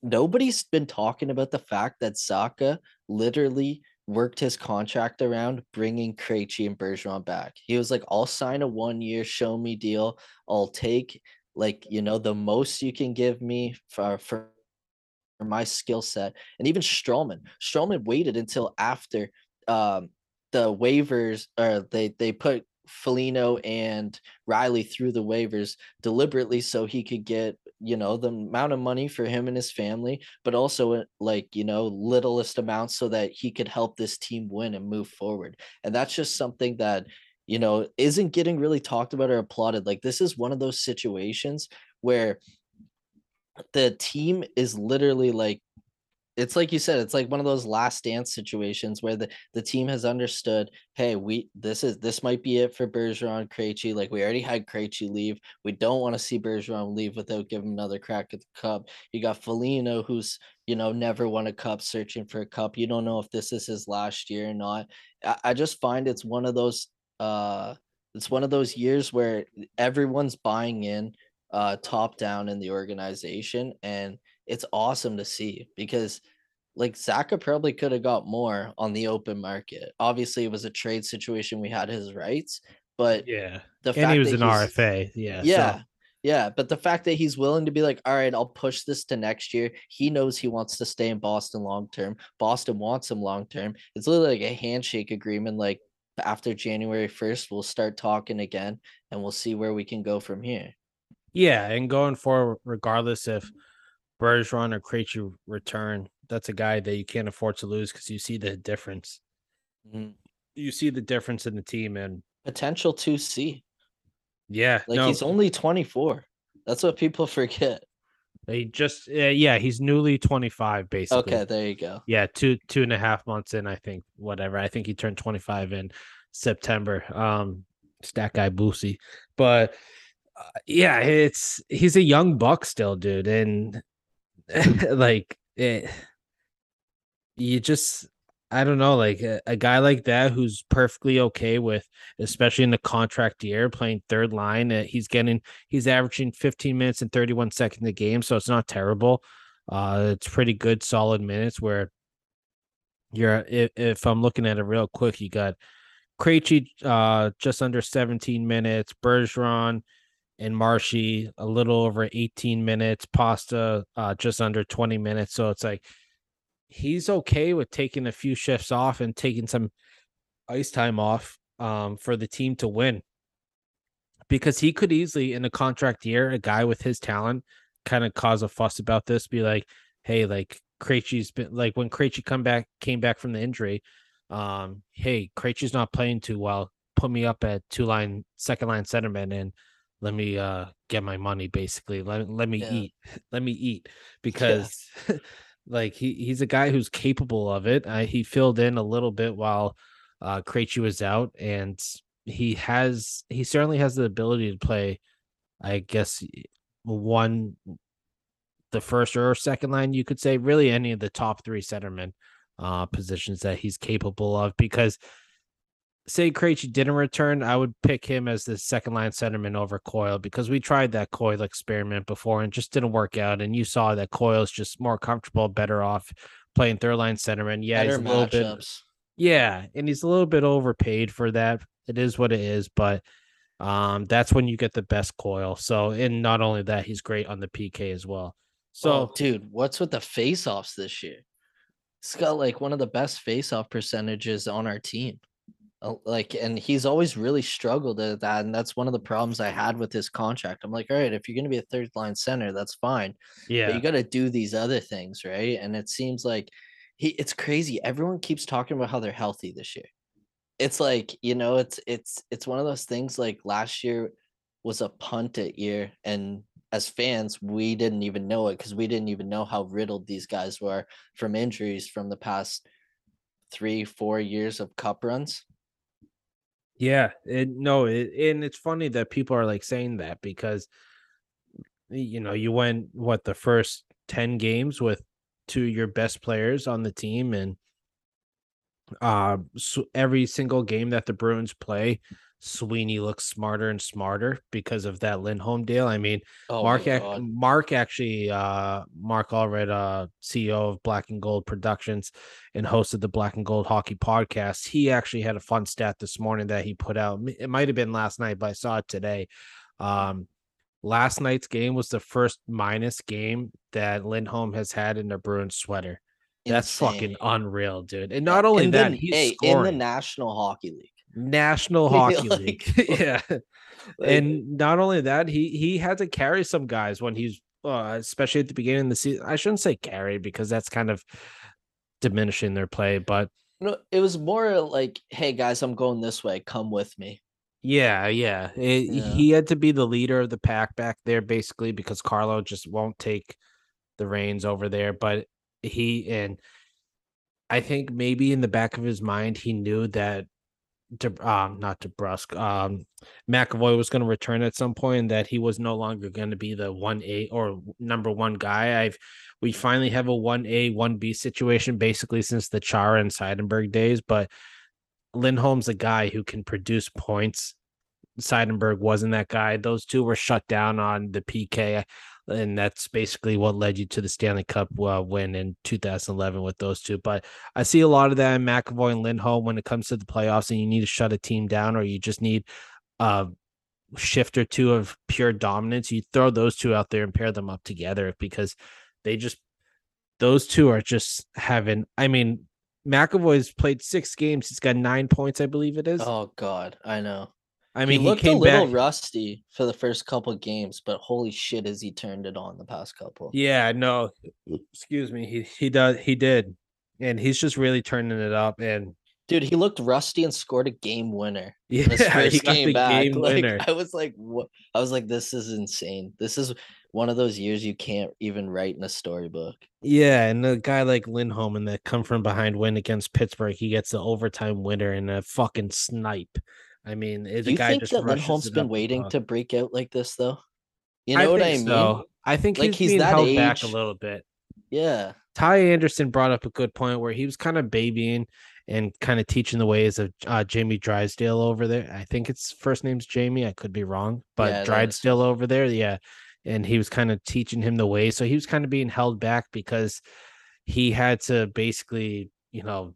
Nobody's been talking about the fact that Zacha literally worked his contract around bringing Krejci and Bergeron back. He was like, "I'll sign a one-year show me deal. I'll take like you know the most you can give me for for." my skill set, and even Stralman. Stralman waited until after um, the waivers, or they they put Foligno and Reilly through the waivers deliberately so he could get you know the amount of money for him and his family, but also uh, like you know littlest amounts so that he could help this team win and move forward. And that's just something that you know isn't getting really talked about or applauded. Like this is one of those situations where the team is literally like it's like you said it's like one of those last dance situations where the, the team has understood hey we this is this might be it for Bergeron Krejci like we already had Krejci leave. We don't want to see Bergeron leave without giving another crack at the cup. You got Foligno who's you know never won a cup searching for a cup. You don't know if this is his last year or not. I, I just find it's one of those uh it's one of those years where everyone's buying in uh top down in the organization and it's awesome to see because like Zacha probably could have got more on the open market. Obviously, it was a trade situation. We had his rights, but Yeah. the And fact he was an RFA. Yeah. so- yeah. Yeah, but the fact that he's willing to be like, all right, I'll push this to next year. He knows he wants to stay in Boston long term. Boston wants him long term. It's literally like a handshake agreement. Like after January 1st, we'll start talking again and we'll see where we can go from here. Yeah, and going forward, regardless if Bergeron or Krejci return, that's a guy that you can't afford to lose because you see the difference. Mhm. You see the difference in the team, and Potential to see. yeah, Like no, he's only 24. That's what people [LAUGHS] forget. he just uh, yeah, he's newly twenty five basically. Okay, there you go. Yeah, two two and a half months in, I think. Whatever, I think he turned twenty five in September. Um, stat guy Boosie, but uh, yeah, it's he's a young buck still, dude, and [LAUGHS] like it, you just I don't know, like a, a guy like that who's perfectly okay with, especially in the contract year, playing third line. Uh, he's getting he's averaging 15 minutes and 31 seconds a game, so it's not terrible. Uh, it's pretty good, solid minutes. Where you're, if, if I'm looking at it real quick, you got Krejci, uh, just under 17 minutes, Bergeron and Marshy a little over 18 minutes, Pasta uh, just under 20 minutes. So it's like he's okay with taking a few shifts off and taking some ice time off um, for the team to win. Because he could easily, in a contract year, a guy with his talent kind of cause a fuss about this, be like, hey, like Krejci's been like when Krejci come back came back from the injury, um, hey, Krejci's not playing too well. Put me up at two line, second line centerman and let me uh get my money basically. Let, let me Yeah. eat. [LAUGHS] Let me eat because [LAUGHS] like he, he's a guy who's capable of it. Uh, he filled in a little bit while uh Krejci was out and he has he certainly has the ability to play I guess one the first or second line you could say really any of the top 3 centerman uh positions that he's capable of because say Krejci didn't return, I would pick him as the second line centerman over Coyle because we tried that Coyle experiment before and just didn't work out. And you saw that Coyle's just more comfortable, better off playing third line centerman. Yeah, Better he's a little bit, yeah, and he's a little bit overpaid for that. It is what it is, but um, that's when you get the best Coyle. So, and not only that, he's great on the PK as well. So, oh, dude, what's with the face-offs this year? He's got like one of the best face-off percentages on our team. Uh, Like, and he's always really struggled at that, and that's one of the problems I had with his contract. I'm like, all right, if you're gonna be a third line center, that's fine, yeah, but you got to do these other things, right? And it seems like he, it's crazy. Everyone keeps talking about how they're healthy this year. It's like you know, it's it's it's one of those things. Like last year was a punted year, and as fans, we didn't even know it because we didn't even know how riddled these guys were from injuries from the past three, four years of cup runs. Yeah, it, no, it, and it's funny that people are like saying that because you know you went what the first 10 games with two your best players on the team and uh so every single game that the Bruins play, Sweeney looks smarter and smarter because of that Lindholm deal. I mean, Oh Mark ac- Mark actually uh Mark Allred, uh CEO of Black and Gold Productions and host of the Black and Gold Hockey Podcast. He actually had a fun stat this morning that he put out. It might have been last night, but I saw it today. Um last night's game was the first minus game that Lindholm has had in a Bruins sweater. That's fucking unreal, dude. And not only in that, he's hey, in the. National Hockey League. National [LAUGHS] Hockey like, League. [LAUGHS] yeah. Like, and not only that, he he had to carry some guys when he's uh, especially at the beginning of the season. I shouldn't say carry because that's kind of diminishing their play, but no, it was more like, hey guys, I'm going this way. Come with me. yeah, yeah, it- Yeah. he had to be the leader of the pack back there basically because Carlo just won't take the reins over there. But he and I think maybe in the back of his mind he knew that De, um not DeBrusk um McAvoy was going to return at some point and that he was no longer going to be the 1A or number 1 guy. I've we finally have a 1A 1B situation basically since the Chara and Seidenberg days, but Lindholm's a guy who can produce points. Seidenberg wasn't that guy. Those two were shut down on the PK and that's basically what led you to the Stanley Cup uh, win in 2011 with those two. But I see a lot of that in McAvoy and Lindholm when it comes to the playoffs, and you need to shut a team down, or you just need a shift or two of pure dominance. You throw those two out there and pair them up together because they just those two are just having. I mean, McAvoy's played six games. He's got nine points, I believe it is. Oh God, I know. I mean, he he, looked came a little back. rusty for the first couple games, but holy shit, has he turned it on the past couple? Yeah, no, excuse me. He he does he did, and he's just really turning it up. And Dude, he looked rusty and scored a game winner. [LAUGHS] yeah, he first got game the back. game Like, winner. I was like, what? I was like, this is insane. This is one of those years you can't even write in a storybook. Yeah, and a guy like Lindholm and that come from behind win against Pittsburgh, he gets the overtime winner and a fucking snipe. I mean, eh, Do the you guy think just that Lindholm's been waiting to break out like this, though? You know what I mean? so. I think Like, he's, he's that held back a little bit. Yeah. Ty Anderson brought up a good point where he was kind of babying and kind of teaching the ways of uh, Jamie Drysdale over there. I think its first name's Jamie. I could be wrong, but Yeah, that is- Drysdale over there, yeah. And he was kind of teaching him the way. So he was kind of being held back because he had to basically, you know,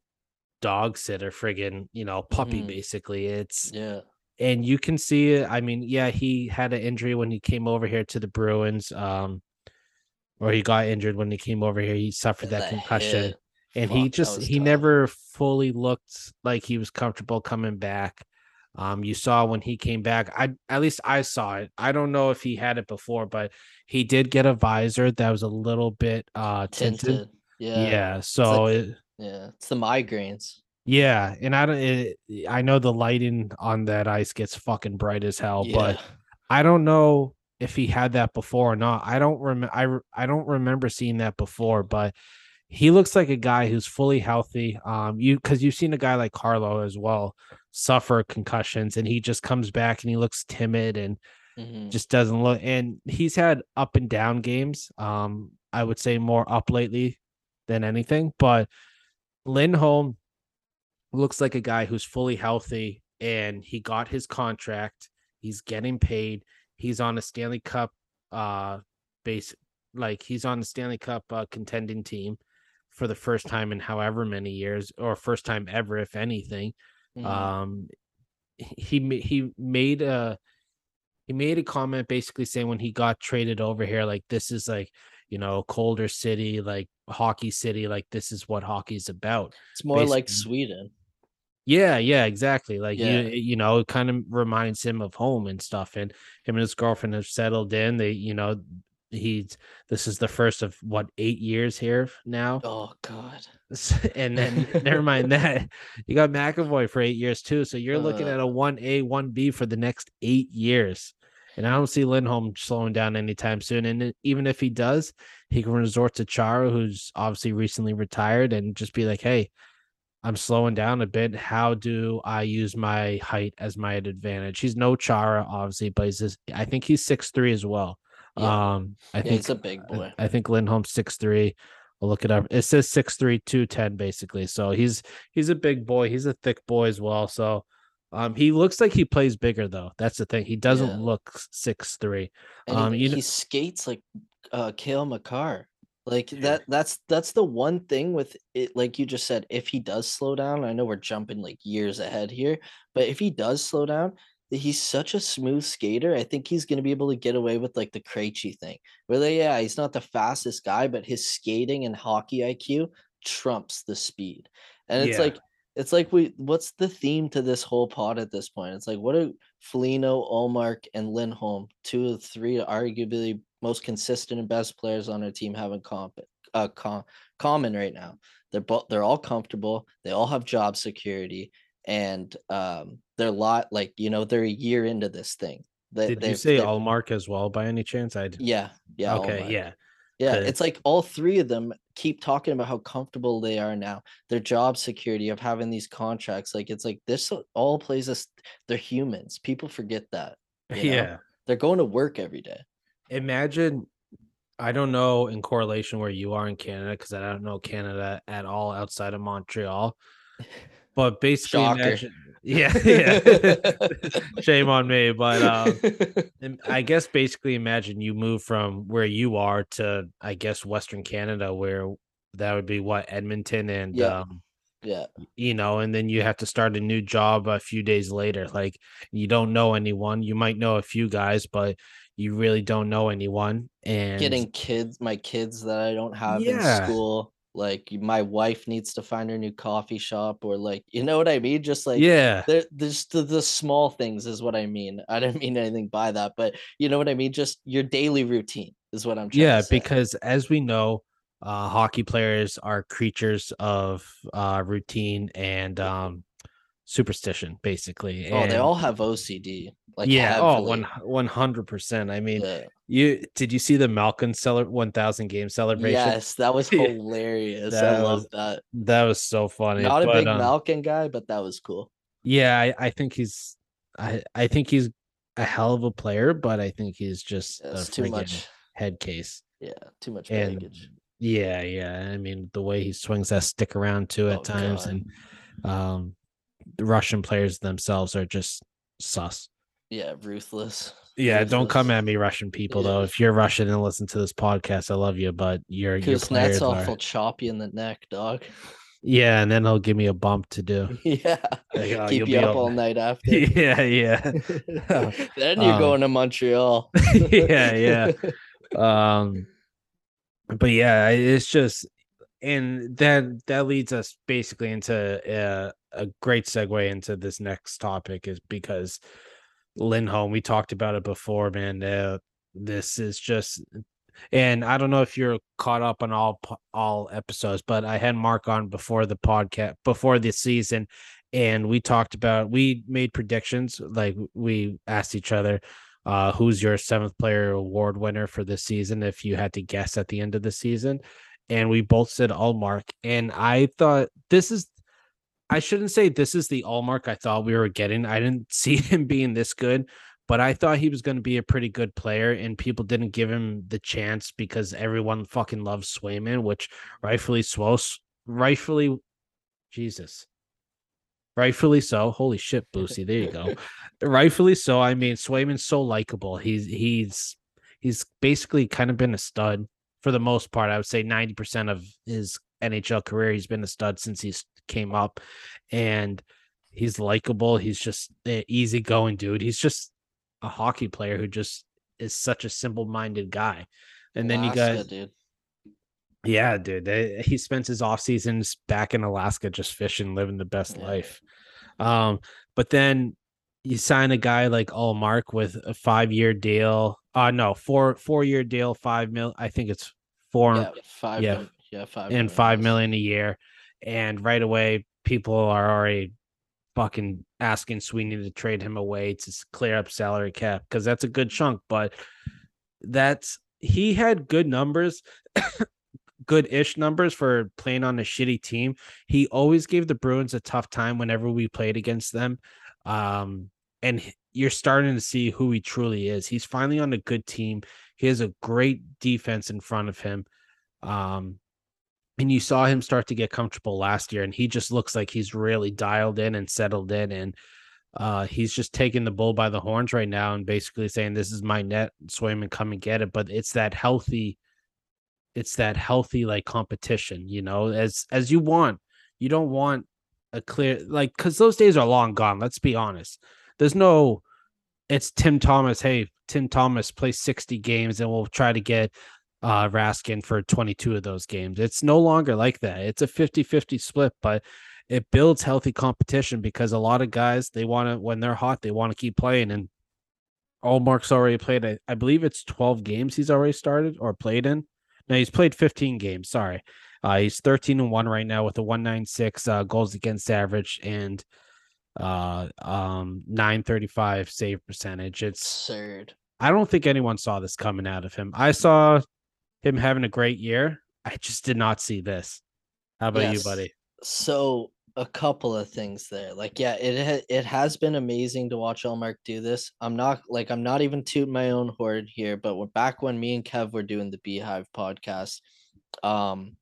dog sit or friggin', you know, puppy Mhm. basically. It's Yeah. and you can see it. I mean, yeah, he had an injury when he came over here to the Bruins. Um, or he got injured when he came over here. He suffered that That concussion, hit. and Fuck, he just he tough. never fully looked like he was comfortable coming back. Um, you saw when he came back. I at least I saw it. I don't know if he had it before, but he did get a visor that was a little bit uh tinted. Tinted. Yeah. Yeah. so like- it, Yeah. It's the migraines. yeah, and I don't. It, I know the lighting on that ice gets fucking bright as hell, but I don't know if he had that before or not. I don't remember. I re- I don't remember seeing that before, but he looks like a guy who's fully healthy. Um, you because you've seen a guy like Carlo as well suffer concussions, and he just comes back and he looks timid and Mhm. just doesn't look. And he's had up and down games. Um, I would say more up lately than anything, but Lindholm looks like a guy who's fully healthy and he got his contract. He's getting paid. He's on a Stanley Cup uh base like he's on the Stanley Cup uh, contending team for the first time in however many years or first time ever if anything. Mhm. Um he he made a he made a comment basically saying when he got traded over here like this is like you know colder city like hockey city like this is what hockey's about it's more like Sweden. yeah, yeah, exactly. Like Yeah. you, you know, it kind of reminds him of home and stuff. And him and his girlfriend have settled in. They, you know, he's this is the first of what eight years here now. Oh God. [LAUGHS] And then [LAUGHS] never mind that you got McAvoy for eight years too. So you're looking Uh. at a one A, one B for the next eight years. And I don't see Lindholm slowing down anytime soon. And even if he does, he can resort to Chara, who's obviously recently retired, and just be like, hey, I'm slowing down a bit. How do I use my height as my advantage? He's no Chara, obviously, but he's just, I think he's six three as well. Yeah. Um, I Yeah, think he's a big I- boy. I, think Lindholm's six three. I'll look it up. It says six three, two ten, basically. So he's he's a big boy. He's a thick boy as well. So um he looks like he plays bigger though. That's the thing. He doesn't Yeah. look six three. Um, he, you know- he skates like uh Cale Makar. Like that that's that's the one thing with it, like you just said, if he does slow down, I know we're jumping like years ahead here, but if he does slow down, he's such a smooth skater. I think he's gonna be able to get away with like the Krejci thing. They, yeah, he's not the fastest guy, but his skating and hockey IQ trumps the speed. And it's Yeah. like it's like we what's the theme to this whole pod at this point? It's like what are Foligno, Ullmark, and Lindholm, two of three arguably most consistent and best players on our team having comp uh com- common right now. They're both they're all comfortable, they all have job security, and um they're lot like you know, they're a year into this thing. They, Did you say Ullmark as well by any chance? I did. Yeah, yeah. okay, Ullmark. yeah. Yeah, Okay. it's like all three of them keep talking about how comfortable they are now. Their job security of having these contracts, like it's like this all plays us. They're humans. People forget that. [LAUGHS] you know? Yeah. they're going to work every day. Imagine I don't know in correlation where you are in Canada because I don't know Canada at all outside of Montreal. [LAUGHS] But basically, imagine, yeah, [LAUGHS] yeah. [LAUGHS] Shame on me, but um, [LAUGHS] I guess basically imagine you move from where you are to I guess Western Canada, where that would be what Edmonton and Yeah. um, yeah, you know, and then you have to start a new job a few days later. Like you don't know anyone. You might know a few guys, but you really don't know anyone. And getting kids, my kids that I don't have Yeah. in school. Like my wife needs to find her new coffee shop, or like you know what I mean. Just like yeah, there's the, the small things is what I mean. I don't mean anything by that, but you know what I mean. Just your daily routine is what I'm trying yeah, to say. because as we know, uh, hockey players are creatures of uh, routine and um, superstition, basically. oh, they all have OCD. Like yeah, oh, heavily. one one hundred percent. I mean, Yeah. You did you see the Malkin cele- one thousand game celebration? Yes, that was [LAUGHS] hilarious. That I love was that. That was so funny. Not a but, big um, Malkin guy, but that was cool. Yeah, I, I think he's I I think he's a hell of a player, but I think he's just a too much. head case. Yeah, too much And baggage. yeah, yeah. I mean, the way he swings that stick around too at Oh, times, God. and um, the Russian players themselves are just sus. Yeah, ruthless. Yeah, don't come at me, Russian people. Though, if you're Russian and listen to this podcast, I love you, but your your players are. will chop you in the neck, dog. Yeah, and then he'll give me a bump to do. [LAUGHS] yeah, Like, oh, keep you up all- all night [LAUGHS] after. yeah, yeah. [LAUGHS] then you're Um, going to Montreal. yeah, yeah. um but yeah it's just and then that leads us basically into a, a great segue into this next topic is because Lindholm, we talked about it before, man. Uh, this is just, and I don't know if you're caught up on all all episodes, but I had Mark on before the podcast before the season, and we talked about we made predictions. Like we asked each other, uh, who's your seventh player award winner for this season if you had to guess at the end of the season, and we both said Ullmark, and I thought this is I shouldn't say this is the Ullmark I thought we were getting. I didn't [LAUGHS] see him being this good, but I thought he was going to be a pretty good player, and people didn't give him the chance because everyone fucking loves Swayman, which rightfully so. Rightfully, Jesus, rightfully so. Holy shit, Boosie, there you go. [LAUGHS] rightfully so. I mean, Swayman's so likable. He's he's he's basically kind of been a stud for the most part. I would say ninety percent of his NHL career, he's been a stud since he's came up, and he's likable. He's just an easygoing dude. He's just a hockey player who just is such a simple-minded guy. And then you got dude. yeah, dude. they- He spends his off seasons back in Alaska just fishing, living the best Yeah. life. Um, but then you sign a guy like Ullmark with a five year deal. Uh no, four four year deal, five mil. I think it's four Yeah, five. yeah, yeah, five. and million five million a year. And right away, people are already fucking asking Sweeney to trade him away to clear up salary cap because that's a good chunk. But that's he had good numbers, [COUGHS] good ish numbers for playing on a shitty team. He always gave the Bruins a tough time whenever we played against them. Um, and you're starting to see who he truly is. He's finally on a good team. He has a great defense in front of him. Um, and you saw him start to get comfortable last year, and he just looks like he's really dialed in and settled in. And uh, he's just taking the bull by the horns right now and basically saying, This is my net, swim and come and get it. But it's that healthy, it's that healthy like competition, you know, as as you want. You don't want a clear like because those days are long gone. Let's be honest. There's no it's Tim Thomas. Hey, Tim Thomas play 60 games and we'll try to get uh Raskin for 22 of those games. It's no longer like that. It's a 50-50 split, but it builds healthy competition because a lot of guys they want to when they're hot, they want to keep playing and Ullmark's already played I, I believe it's 12 games he's already started or played in. Now he's played 15 games, sorry. Uh, he's 13 and 1 right now with a 196 uh, goals against average and uh um 935 save percentage. It's absurd. I don't think anyone saw this coming out of him. I saw him having a great year. I just did not see this. How about yes. you, buddy? So a couple of things there. Like, yeah, it ha- it has been amazing to watch Ullmark do this. I'm not like I'm not even tooting my own horn here, but we're back when me and Kev were doing the Beehive podcast. Um,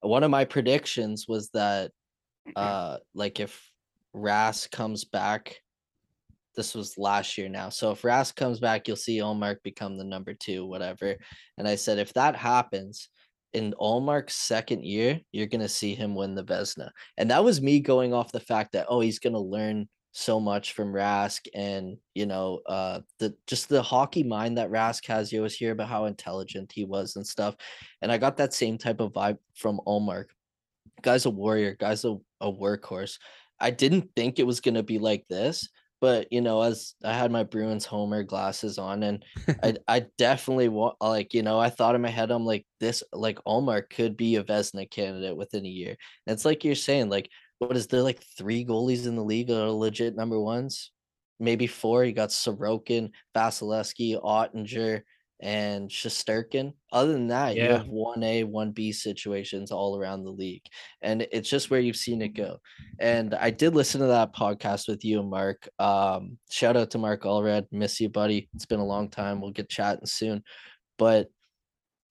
one of my predictions was that, uh, like if Ras comes back this was last year now. So if Rask comes back, you'll see Ullmark become the number two, whatever. And I said, if that happens in Ullmark's second year, you're gonna see him win the Vezina. And that was me going off the fact that oh, he's gonna learn so much from Rask and you know uh the just the hockey mind that Rask has. You always hear about how intelligent he was and stuff. And I got that same type of vibe from Ullmark. Guy's a warrior, guy's a, a workhorse. I didn't think it was gonna be like this, but you know, as I had my Bruins Homer glasses on, and I [LAUGHS] I definitely want like you know I thought in my head I'm like this like Ullmark could be a Vezina candidate within a year. And it's like you're saying like what is there like three goalies in the league that are legit number ones? Maybe four. You got Sorokin, Vasilevskiy, Oettinger, and Shesterkin. Other than that, yeah. you have one A, one B situations all around the league, and it's just where you've seen it go. And I did listen to that podcast with you and Mark. Um, shout out to Mark Allred, miss you, buddy. It's been a long time. We'll get chatting soon, but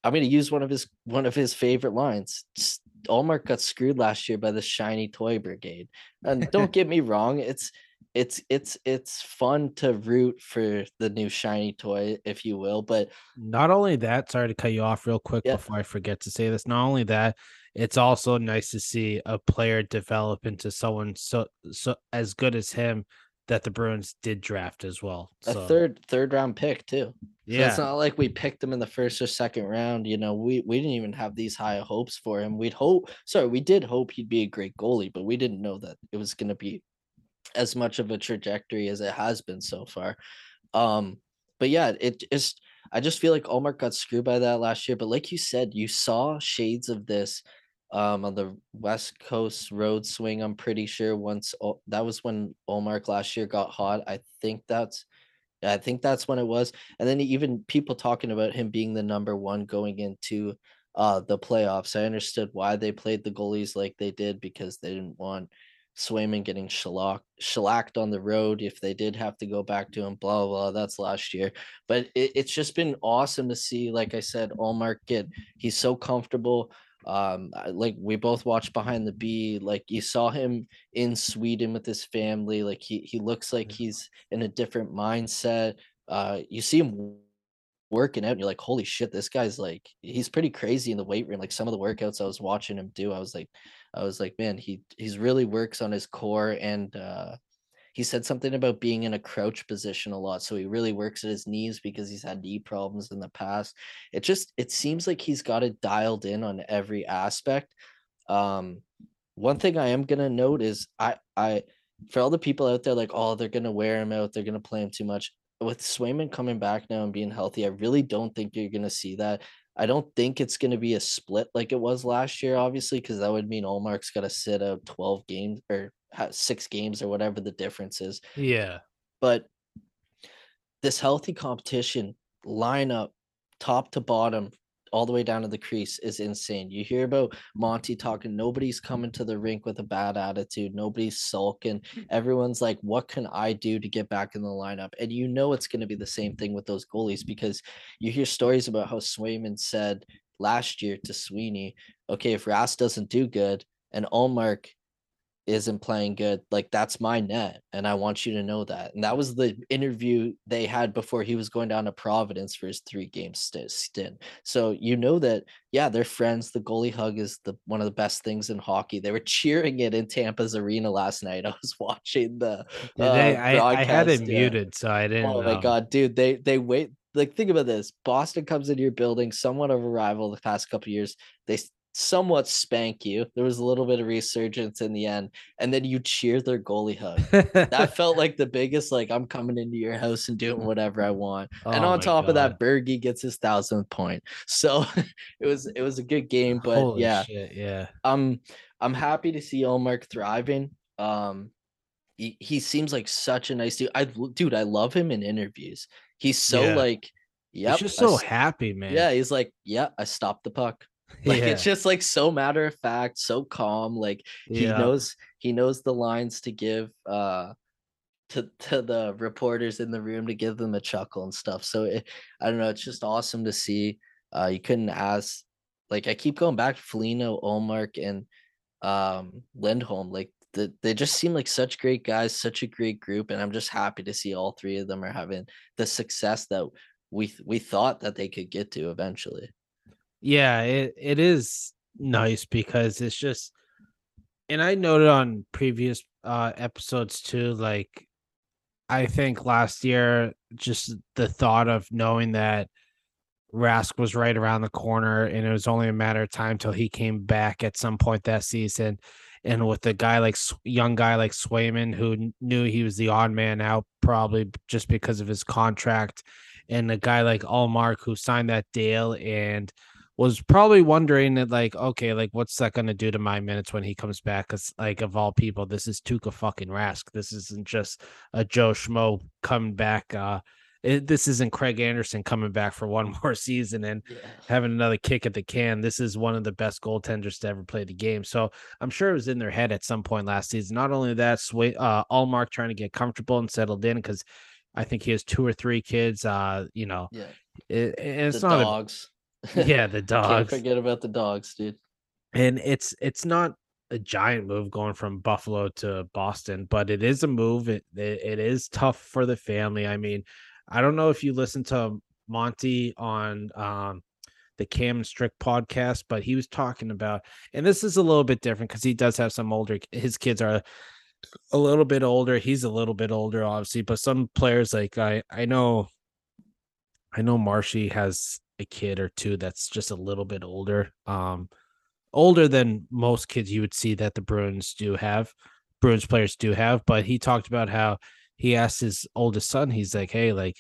I'm gonna use one of his one of his favorite lines. Just, Ullmark got screwed last year by the shiny toy brigade, and don't [LAUGHS] get me wrong, it's it's it's it's fun to root for the new shiny toy, if you will. But not only that, sorry to cut you off real quick yeah. before I forget to say this. Not only that, it's also nice to see a player develop into someone so so as good as him that the Bruins did draft as well. So. A third third round pick too. Yeah, so it's not like we picked him in the first or second round. You know, we we didn't even have these high hopes for him. We'd hope, sorry, we did hope he'd be a great goalie, but we didn't know that it was going to be as much of a trajectory as it has been so far. Um, but yeah, it just I just feel like Ullmark got screwed by that last year. But like you said, you saw shades of this um, on the West Coast road swing. I'm pretty sure once that was when Ullmark last year got hot. I think that's I think that's when it was. And then even people talking about him being the number one going into uh the playoffs. I understood why they played the goalies like they did because they didn't want Swayman getting shellacked, shellacked on the road if they did have to go back to him, blah, blah, That's last year. But it, it's just been awesome to see, like I said, Ullmark get, he's so comfortable. Um, like we both watched Behind the B, like you saw him in Sweden with his family. Like he, he looks like he's in a different mindset. Uh, you see him working out and you're like holy shit this guy's like he's pretty crazy in the weight room like some of the workouts i was watching him do i was like I was like, man, he he's really works on his core and uh he said something about being in a crouch position a lot. So he really works at his knees because he's had knee problems in the past. It just it seems like he's got it dialed in on every aspect. Um one thing I am gonna note is I I for all the people out there like, oh, they're gonna wear him out, they're gonna play him too much. With Swayman coming back now and being healthy, I really don't think you're gonna see that. I don't think it's going to be a split like it was last year, obviously, because that would mean Ullmark's got to sit out 12 games or six games or whatever the difference is. Yeah. But this healthy competition lineup, top to bottom, all the way down to the crease is insane. You hear about Monty talking, nobody's coming to the rink with a bad attitude, nobody's sulking. [LAUGHS] Everyone's like, what can I do to get back in the lineup? And you know it's going to be the same thing with those goalies because you hear stories about how Swayman said last year to Sweeney, okay, if Rask doesn't do good and Ullmark isn't playing good, like that's my net. And I want you to know that. And that was the interview they had before he was going down to Providence for his three game stint. So you know that, yeah, they're friends. The goalie hug is the one of the best things in hockey. They were cheering it in Tampa's arena last night. [LAUGHS] I was watching the uh, they, I, I, had it yeah. muted, so I didn't. Oh know. my god, dude. They they wait like think about this. Boston comes into your building, somewhat of a rival the past couple years. They somewhat spank you. There was a little bit of resurgence in the end, and then you cheer their goalie hug. that [LAUGHS] felt like the biggest, like I'm coming into your house and doing whatever I want. Oh and on top God. of that, Bergie gets his thousandth point. So [LAUGHS] it was it was a good game, but Holy yeah, shit, yeah. Um, I'm happy to see Ullmark thriving. Um, he, he seems like such a nice dude. I dude, I love him in interviews. He's so yeah. like, yeah, he's just so I, happy, man. Yeah, he's like, yeah, I stopped the puck. [LAUGHS] Like yeah. it's just like so matter of fact, so calm. Like he yeah. knows he knows the lines to give uh to to the reporters in the room to give them a chuckle and stuff. So it, I don't know, it's just awesome to see. Uh you couldn't ask like I keep going back to Foligno, Ullmark, and um Lindholm. Like the, they just seem like such great guys, such a great group, and I'm just happy to see all three of them are having the success that we we thought that they could get to eventually yeah, it, it is nice because it's just and I noted on previous uh episodes too, like I think last year just the thought of knowing that Rask was right around the corner and it was only a matter of time till he came back at some point that season. And with a guy like young guy like Swayman, who knew he was the odd man out, probably just because of his contract, and a guy like Ullmark who signed that deal and was probably wondering that like okay like what's that going to do to my minutes when he comes back because like of all people this is Tuukka fucking Rask this isn't just a Joe Schmo coming back uh it, this isn't Craig Anderson coming back for one [LAUGHS] more season and yeah. having another kick at the can. This is one of the best goaltenders to ever play the game. So I'm sure it was in their head at some point last season. Not only that, Sway, uh, Ullmark trying to get comfortable and settled in because I think he has two or three kids. Uh, you know, yeah, it, it's the not dogs. [LAUGHS] Yeah, the dogs. Can't forget about the dogs, dude. And it's it's not a giant move going from Buffalo to Boston, but it is a move. It, it, it is tough for the family. I mean, I don't know if you listen to Monty on um, the Cam and Strick podcast, but he was talking about, and this is a little bit different because he does have some older. His kids are a little bit older. He's a little bit older, obviously, but some players like I I know, I know Marshy has a kid or two that's just a little bit older. Um, older than most kids you would see that the Bruins do have, Bruins players do have. But he talked about how he asked his oldest son, he's like, "Hey, like,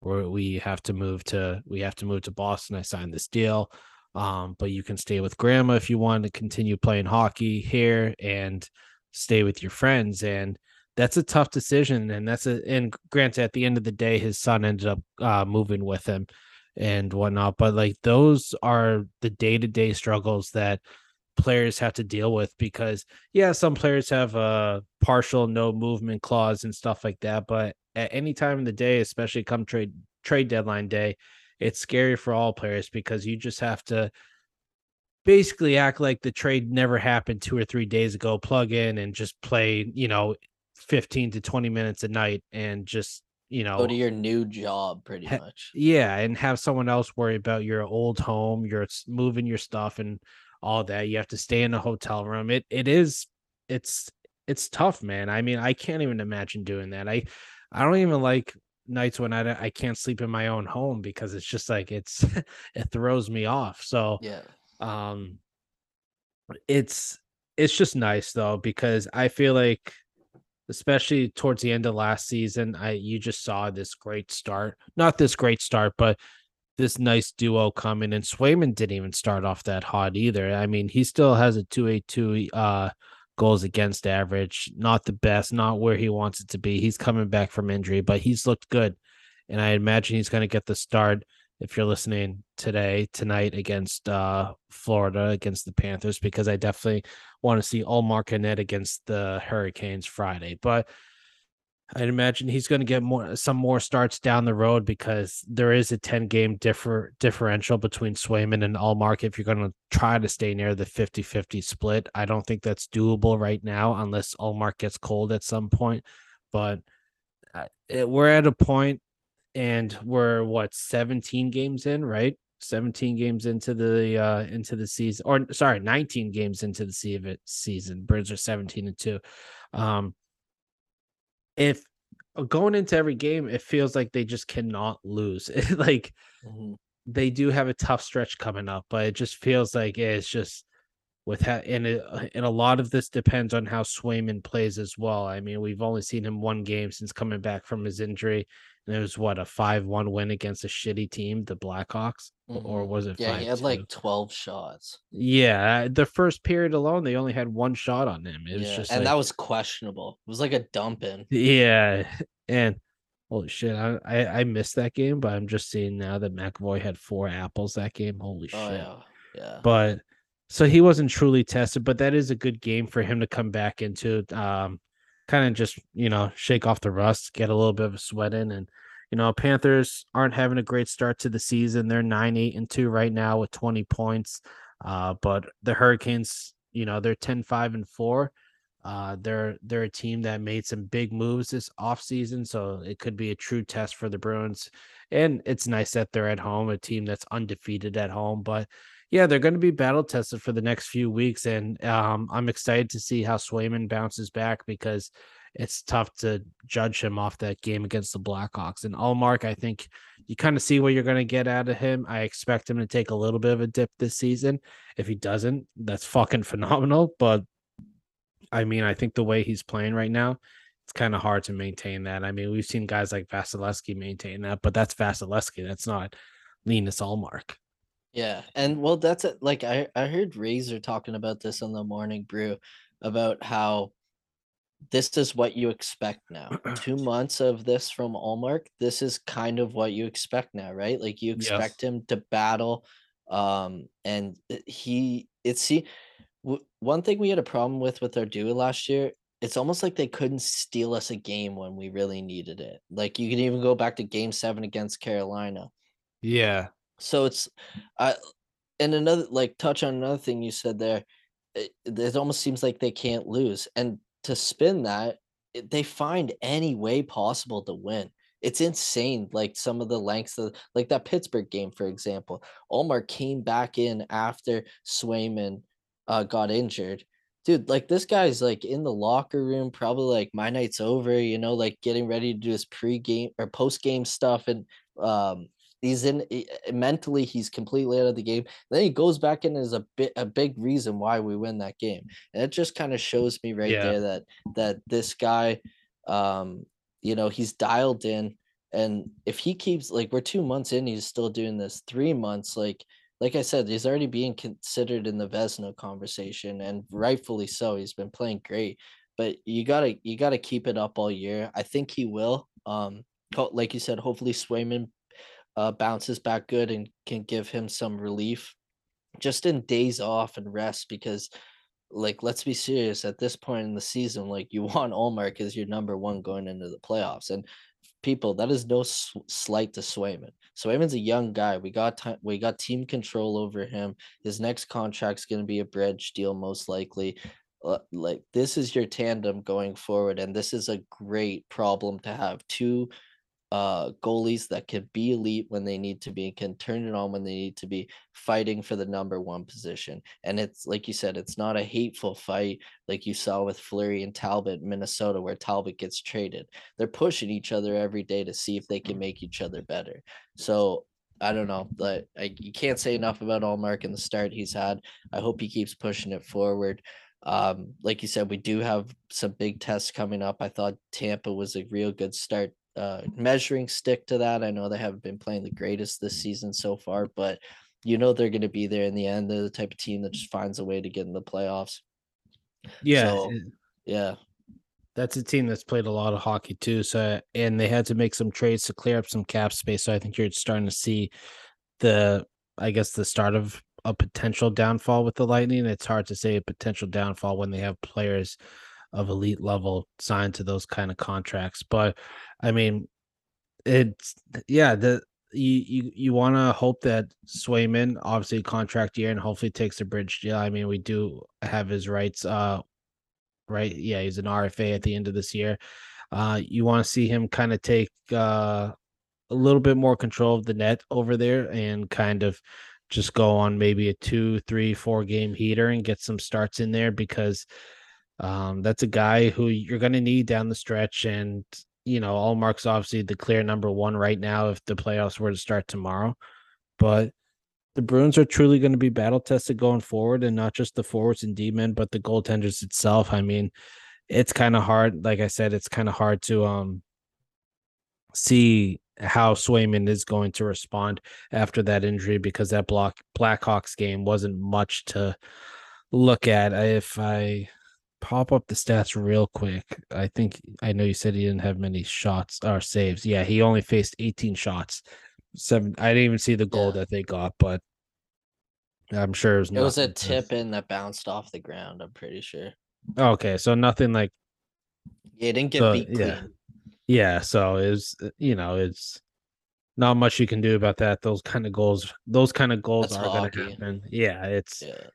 we have to move to we have to move to Boston. I signed this deal, um, but you can stay with grandma if you want to continue playing hockey here and stay with your friends." And that's a tough decision, and that's a and granted, at the end of the day, his son ended up uh, moving with him and whatnot. But like those are the day to day struggles that players have to deal with because yeah, some players have a partial no movement clause and stuff like that. But at any time of the day, especially come trade trade deadline day, it's scary for all players because you just have to basically act like the trade never happened two or three days ago, plug in and just play, you know, 15 to 20 minutes a night and just you know go to your new job pretty ha- much. yeah and have someone else worry about your old home you're moving your stuff and all that you have to stay in a hotel room it it is it's it's tough man i mean i can't even imagine doing that i i don't even like nights when i i can't sleep in my own home because it's just like it's [LAUGHS] it throws me off so yeah. um it's it's just nice though because i feel like especially towards the end of last season. I you just saw this great start, not this great start, but this nice duo coming. And Swayman didn't even start off that hot either. I mean, he still has a two eight two uh goals against average, not the best, not where he wants it to be. He's coming back from injury, but he's looked good, and I imagine he's going to get the start if you're listening today, tonight against uh, Florida, against the Panthers, because I definitely want to see and Ned against the Hurricanes Friday. But I'd imagine he's going to get more some more starts down the road because there is a 10 game differ differential between Swayman and Ullmark if you're going to try to stay near the 50-50 split. I don't think that's doable right now unless Ullmark gets cold at some point, but uh, it, we're at a point and we're what 17 games in, right? 17 games into the uh into the season or sorry 19 games into the season birds are 17 and 2 um if uh, going into every game, it feels like they just cannot lose. [LAUGHS] like mm-hmm. they do have a tough stretch coming up, but it just feels like it's just with ha- and it, uh, and a lot of this depends on how Swayman plays as well. I mean, we've only seen him one game since coming back from his injury, it was what a five-one win against a shitty team, the Blackhawks, mm-hmm. or was it? Yeah, he had like twelve shots. Yeah, the first period alone, they only had one shot on him. It was yeah, just, and like, that was questionable. It was like a dump in. Yeah, [LAUGHS] and holy shit, I, I I missed that game, but I'm just seeing now that McAvoy had four apples that game. Holy oh, shit! Yeah, yeah. But so he wasn't truly tested, but that is a good game for him to come back into. Um, kind of just you know shake off the rust, get a little bit of a sweat in, and you know Panthers aren't having a great start to the season. They're nine eight and two right now with twenty points, uh, but the Hurricanes, you know, they're 10-5 and four. Uh, they're they're a team that made some big moves this offseason, so it could be a true test for the Bruins. And it's nice that they're at home, a team that's undefeated at home, but yeah, they're going to be battle tested for the next few weeks, and um, I'm excited to see how Swayman bounces back because it's tough to judge him off that game against the Blackhawks. And Ullmark, I think you kind of see what you're going to get out of him. I expect him to take a little bit of a dip this season. If he doesn't, that's fucking [LAUGHS] phenomenal. But I mean, I think the way he's playing right now, it's kind of hard to maintain that. I mean, we've seen guys like Vasilevskiy maintain that, but that's Vasilevskiy. That's not Linus Ullmark. Yeah, and well, that's it. Like I I heard Razor talking about this on the morning brew about how this is what you expect now. [CLEARS THROAT] Two months of this from Ullmark. This is kind of what you expect now, right? Like you expect yes. him to battle, um, and he it's see. W- one thing we had a problem with with our duo last year it's almost like they couldn't steal us a game when we really needed it. Like you can even go back to game seven against Carolina. Yeah. So it's, I, and another like touch on another thing you said there. It, it almost seems like they can't lose, and to spin that, they find any way possible to win. It's insane. Like some of the lengths of like that Pittsburgh game, for example. Ullmark came back in after Swayman uh, got injured. Dude, like this guy's like in the locker room, probably like my night's over, you know, like getting ready to do his pre-game or post-game stuff and um He's in eh, mentally, he's completely out of the game. Then he goes back in as a bit a big reason why we win that game, and it just kind of shows me right yeah. there that that this guy, um, you know, he's dialed in, and if he keeps like we're two months in, he's still doing this. Three months, like like I said, he's already being considered in the Vezina conversation, and rightfully so. He's been playing great, but you gotta you gotta keep it up all year. I think he will. Um, like you said, hopefully Swayman uh, bounces back good and can give him some relief just in days off and rest because like let's be serious at this point in the season like you [LAUGHS] want Ullmark as your number one going into the playoffs and people that is no slight to Swayman. Swayman's a young guy. We got time we got team control over him. His next contract's going to be a bridge deal most likely. Uh, like this is your tandem going forward and this is a great problem to have two uh goalies that can be elite when they need to be and can turn it on when they need to be fighting for the number one position and it's like you said it's not a hateful fight like you saw with Fleury and Talbot Minnesota where Talbot gets traded they're pushing each other every day to see if they can make each other better so I don't know, but I, you can't say enough about Ullmark and the start he's had. I hope he keeps pushing it forward. Um, like you said, we do have some big tests coming up. I thought Tampa was a real good start uh, measuring stick to that. I know they haven't been playing the greatest this season so far, but you know they're going to be there in the end. They're the type of team that just finds a way to get in the playoffs. Yeah, so, yeah, that's a team that's played a lot of hockey too. So and they had to make some trades to clear up some cap space. So I think you're starting to see the I guess the start of a potential downfall with the Lightning. It's hard to say a potential downfall when they have players of elite level signed to those kind of contracts. But I mean, it's yeah, the you you, you want to hope that Swayman obviously contract year and hopefully takes a bridge deal. I mean, we do have his rights. Uh, right? Yeah, he's an RFA at the end of this year. Uh, you want to see him kind of take uh a little bit more control of the net over there and kind of just go on maybe a two, three, four game heater and get some starts in there because um, that's a guy who you're going to need down the stretch. And, you know, Ullmark's obviously the clear number one right now if the playoffs were to start tomorrow. But the Bruins are truly going to be battle tested going forward and not just the forwards and D men, but the goaltenders itself. I mean, it's kind of hard. Like I said, it's kind of hard to um see how Swayman is going to respond after that injury because that block Blackhawks game wasn't much to look at. If I pop up the stats real quick, I think I know you said he didn't have many shots or saves. Yeah, he only faced 18 shots. Seven. I didn't even see the goal Yeah. that they got, but I'm sure it was. It was a tip in that bounced off the ground. I'm pretty sure. Okay, so nothing like Yeah, it didn't get So, beat clean. yeah. Yeah, so it's you know it's not much you can do about that. Those kind of goals, those kind of goals That's are going to happen. Yeah, it's Yeah.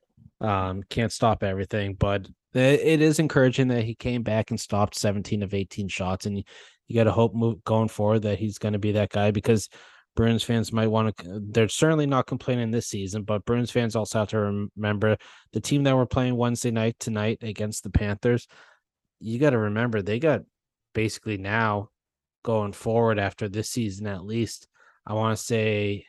Um can't stop everything, but it, it is encouraging that he came back and stopped 17 of 18 shots, and you, you got to hope move going forward that he's going to be that guy because Bruins fans might want to. They're certainly not complaining this season, but Bruins fans also have to remember the team that we're playing Wednesday night tonight against the Panthers. You got to remember they got basically now going forward after this season at least. I want to say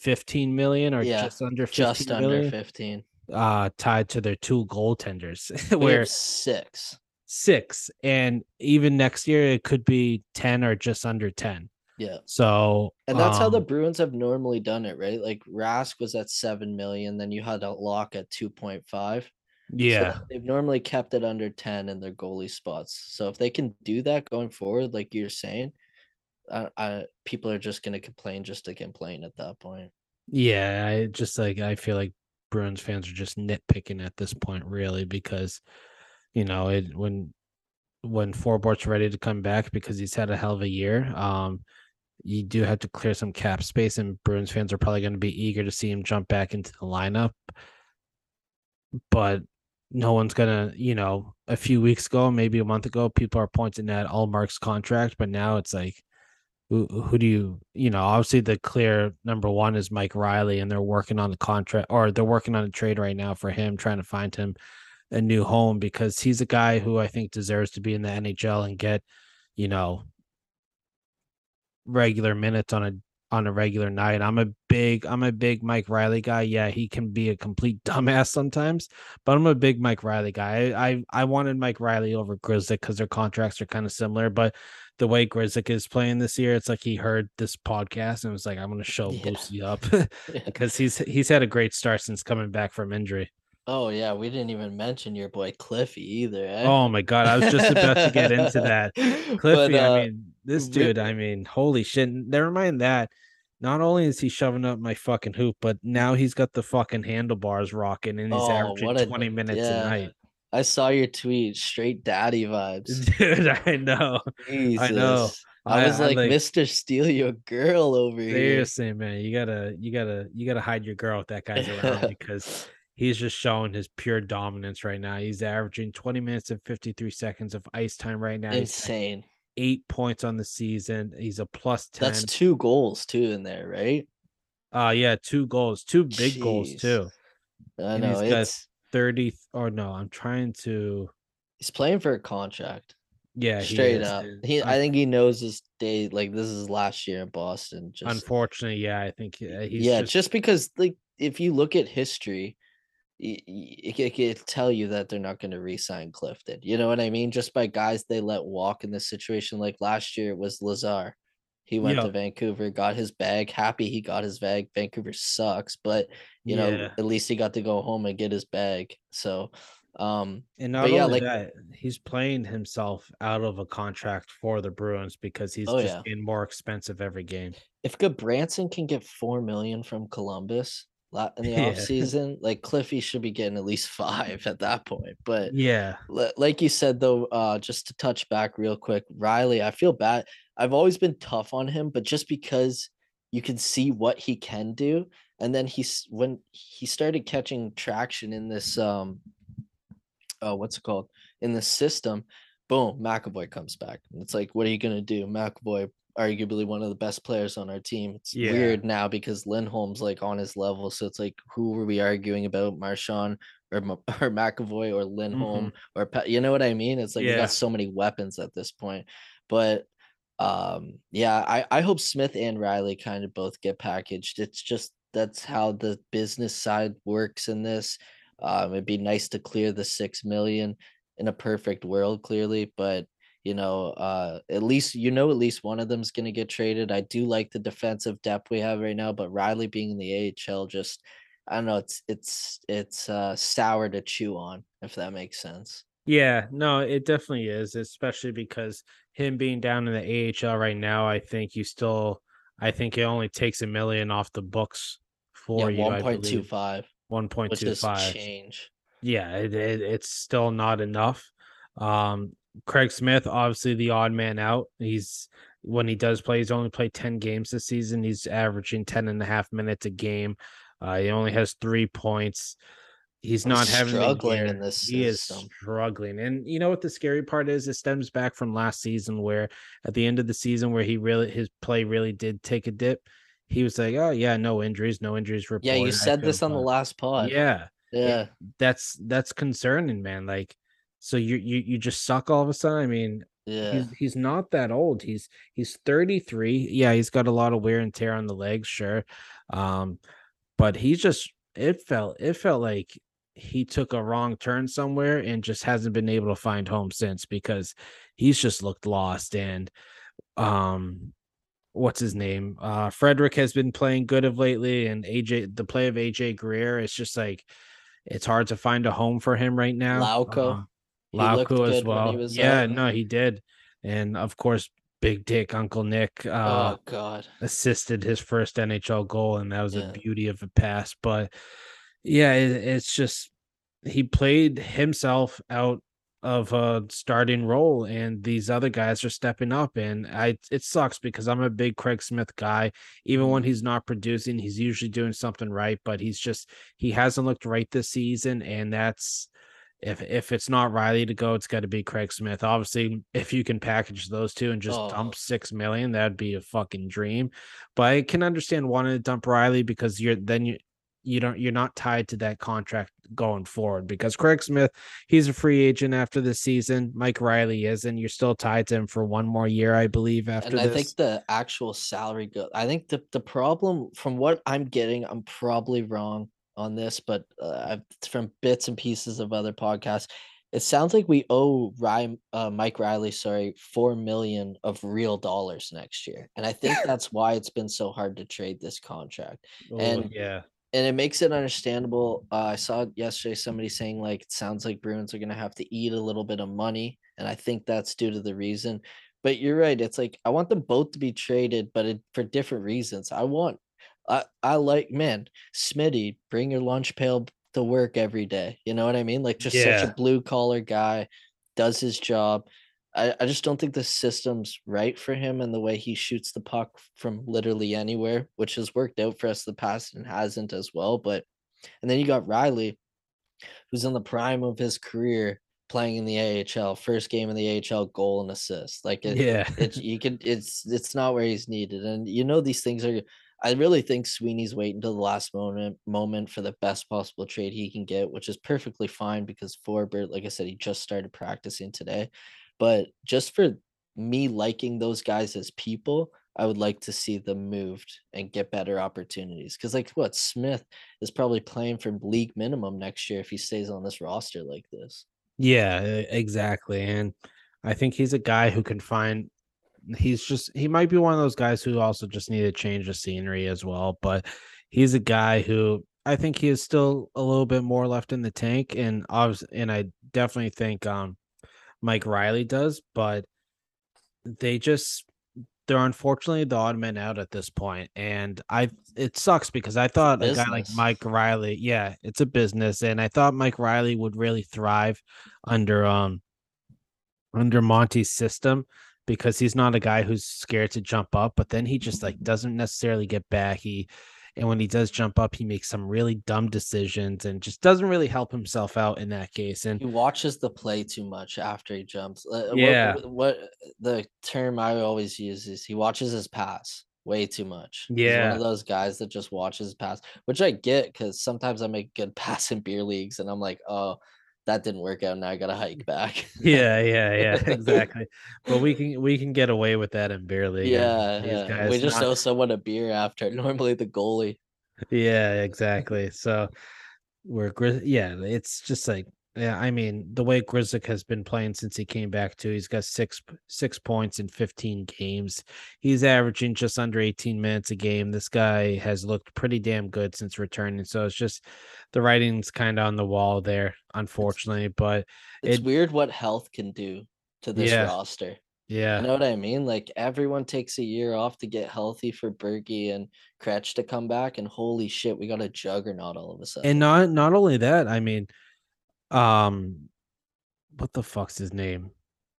15 million or Yeah, just under 15 Just under million, 15. Uh tied to their two goaltenders [LAUGHS] where six. six and even next year it could be 10 or just under 10 Yeah. so And that's how the um, Bruins have normally done it, right? Like Rask was at seven million, then you had a lock at two point five. yeah they've normally kept it under 10 in their goalie spots. So if they can do that going forward, like you're saying, uh, I, people are just going to complain just to complain at that point. yeah i just like i feel like bruins fans are just nitpicking at this point really because you know it when when Forbort's ready to come back because he's had a hell of a year um you do have to clear some cap space and bruins fans are probably going to be eager to see him jump back into the lineup. But no one's gonna, you know, a few weeks ago, maybe a month ago, people are pointing at Ullmark's contract, but now it's like, who, who do you, you know, obviously the clear number one is Mike Reilly, and they're working on the contract or they're working on a trade right now for him, trying to find him a new home because he's a guy who I think deserves to be in the NHL and get, you know, regular minutes on a on a regular night. I'm a big I'm a big Mike Reilly guy. Yeah, he can be a complete [LAUGHS] dumbass sometimes, but I'm a big Mike Reilly guy. I I, I wanted Mike Reilly over Grzelcyk because their contracts are kind of similar, but the way Grzelcyk is playing this year, it's like he heard this podcast and was like, I'm gonna show Yeah. Boosie up [LAUGHS] [LAUGHS] because he's he's had a great start since coming back from injury. Oh, yeah. We didn't even mention your boy Cliffy either. Eh? Oh my god, I was just about to get into that. [LAUGHS] But, Cliffy, uh, I mean, this we- dude, I mean, holy shit. Never mind that. Not only is he shoving up my fucking hoop, but now he's got the fucking handlebars rocking and he's Oh, averaging a- 20 minutes yeah. a night. I saw your tweet, straight daddy vibes. [LAUGHS] Dude, I know. Jesus. know. I, I- was I like, like- Mr. Steal Your Girl over here. Seriously, man. You gotta you gotta you gotta hide your girl if that guy's around [LAUGHS] because he's just showing his pure dominance right now. He's averaging 20 minutes and 53 seconds of ice time right now. Insane. eight points on the season. He's a plus 10. That's two goals too in there, right? uh yeah, two goals, two big goals too. I And know he's got- it's 30 or no, I'm trying to he's playing for a contract. yeah, he straight up. and He, I think he knows his day. Like this is last year in Boston. Just unfortunately, yeah, I think uh, he's yeah, just, just, because like if you look at history, it can tell you that they're not going to re-sign Clifton. You know what I mean? Just by guys they let walk in this situation. Like last year it was Lazar. He went Yeah. to Vancouver, got his bag. Happy he got his bag. Vancouver sucks, but you know yeah. at least he got to go home and get his bag. So Um, And not yeah, only like- that, he's playing himself out of a contract for the Bruins because he's Oh, just yeah. being more expensive every game. if Branson can get four million from Columbus in [LAUGHS] the Yeah. offseason, like Cliffy should be getting at least five at that point. But Yeah. li- like you said though, uh, just to touch back real quick, Reilly, I feel bad. I've always been tough on him, but just because you can see what he can do, and then he's when he started catching traction in this um uh what's it called in the system, boom, McAvoy comes back. And it's like, what are you gonna do? McAvoy, arguably one of the best players on our team. It's Yeah. weird now because Lindholm's like on his level. So it's like, who were we arguing about? Marchand or, [LAUGHS] or McAvoy or Lindholm or Pa- you know what I mean? It's like we Mm-hmm. Got so many weapons at this point. But um yeah, I, I hope Smith and Reilly kind of both get packaged. It's just that's how the business side works in this. Um, it'd be nice to clear the six million in a perfect world, clearly, but you know, uh, at least you know at least one of them's gonna get traded. I do like the defensive depth we have right now, but Reilly being in the AHL just I don't know, it's it's it's uh sour to chew on, if that makes sense. Yeah, no, it definitely is, especially because him being down in the AHL right now, I think you still I think it only takes a million off the books for yeah, you. one point two five, One point two five. change. Yeah, it, it, it's still not enough. Um, Craig Smith, obviously the odd man out. He's when he does play, he's only played 10 games this season. He's averaging 10 and a half minutes a game. Uh, he only has three points. He's not having struggling in this He is struggling. And you know what the scary part is? It stems back from last season where at the end of the season where he really his play really did take a dip. He was like, Oh yeah, no injuries, no injuries reported. Yeah, you said this on the last pod. Yeah Yeah. that's that's concerning, man. Like, so you you you just suck all of a sudden. I mean, Yeah. he's he's not that old. He's he's 33. Yeah, he's got a lot of wear and tear on the legs, sure. Um, but he's just it felt it felt like he took a wrong turn somewhere and just hasn't been able to find home since because he's just looked lost and um what's his name? Uh Frederic has been playing good of lately and AJ the play of AJ Greer is just like it's hard to find a home for him right now. Lauko. Um, He as well. yeah, out. no, he did. And of course, Big Dick Uncle Nick uh oh God. assisted his first NHL goal, and that was Yeah. a beauty of a pass. But yeah, it, it's just he played himself out of a starting role, and these other guys are stepping up. And I, it sucks because I'm a big Craig Smith guy. Even when he's not producing, he's usually doing something right. But he's just he hasn't looked right this season, and that's if if it's not Reilly to go, it's got to be Craig Smith. Obviously, if you can package those two and just Oh. dump six million, that'd be a fucking dream. But I can understand wanting to dump Reilly because you're then you you don't you're not tied to that contract going forward because Craig Smith he's a free agent after this season. Mike Reilly is, and you're still tied to him for one more year, I believe. After and I this, think the actual salary go. I think the the problem from what I'm getting, I'm probably wrong on this, but uh, from bits and pieces of other podcasts, it sounds like we owe Ryan, uh, Mike Reilly, sorry, four million of real dollars next year, and I think [LAUGHS] that's why it's been so hard to trade this contract. Oh, and- yeah, and it makes it understandable. Uh, I saw yesterday somebody saying like it sounds like Bruins are gonna have to eat a little bit of money, and I think that's due to the reason. But you're right. It's like I want them both to be traded, but it, for different reasons. I want, I I like man, Smitty, bring your lunch pail to work every day. You know what I mean? Like just such a blue collar guy, does his job. I, I just don't think the system's right for him and the way he shoots the puck from literally anywhere, which has worked out for us the past and hasn't as well. But and then you got Reilly, who's in the prime of his career playing in the AHL, first game in the AHL, goal and assist. Like it, yeah, it you can it's it's not where he's needed. And you know these things are I really think Sweeney's waiting to the last moment moment for the best possible trade he can get, which is perfectly fine because Forbort, like I said, he just started practicing today. But just for me liking those guys as people, I would like to see them moved and get better opportunities. Because like what Smith is probably playing for league minimum next year if he stays on this roster like this. Yeah, exactly. And I think he's a guy who can find he's just he might be one of those guys who also just need to change the scenery as well. But he's a guy who I think he is still a little bit more left in the tank, and obviously, and I definitely think um Mike Reilly does, but they just they're unfortunately the odd man out at this point, and I it sucks because I thought a guy like. Mike Reilly, yeah, it's a business, and I thought Mike Reilly would really thrive under um under Monty's system because he's not a guy who's scared to jump up, but then he just like doesn't necessarily get back. He and when he does jump up, he makes some really dumb decisions and just doesn't really help himself out in that case. And He watches the play too much after he jumps. Uh, Yeah. What, what the term I always use is he watches his pass way too much. He's one of those guys that just watches his pass, which I get because sometimes I make good [LAUGHS] pass in beer leagues and I'm like, oh, that didn't work out. Now I gotta hike back. [LAUGHS] yeah, yeah, yeah, [LAUGHS] exactly. But we can we can get away with that in beer league. and yeah, yeah. We just not- owe someone a beer after. [LAUGHS] Normally the goalie. Yeah, exactly. So we're yeah, it's just like yeah, I mean, the way Grzelcyk has been playing since he came back too, he's got six six points in 15 games. He's averaging just under 18 minutes a game. This guy has looked pretty damn good since returning. So it's just the writing's kind of on the wall there, unfortunately. But It's It- weird what health can do to this Yeah. roster. yeah, You know what I mean? Like everyone takes a year off to get healthy for Berkey and Kretsch to come back, and holy shit, we got a juggernaut all of a sudden. and not not only that, I mean, um, what the fuck's his name?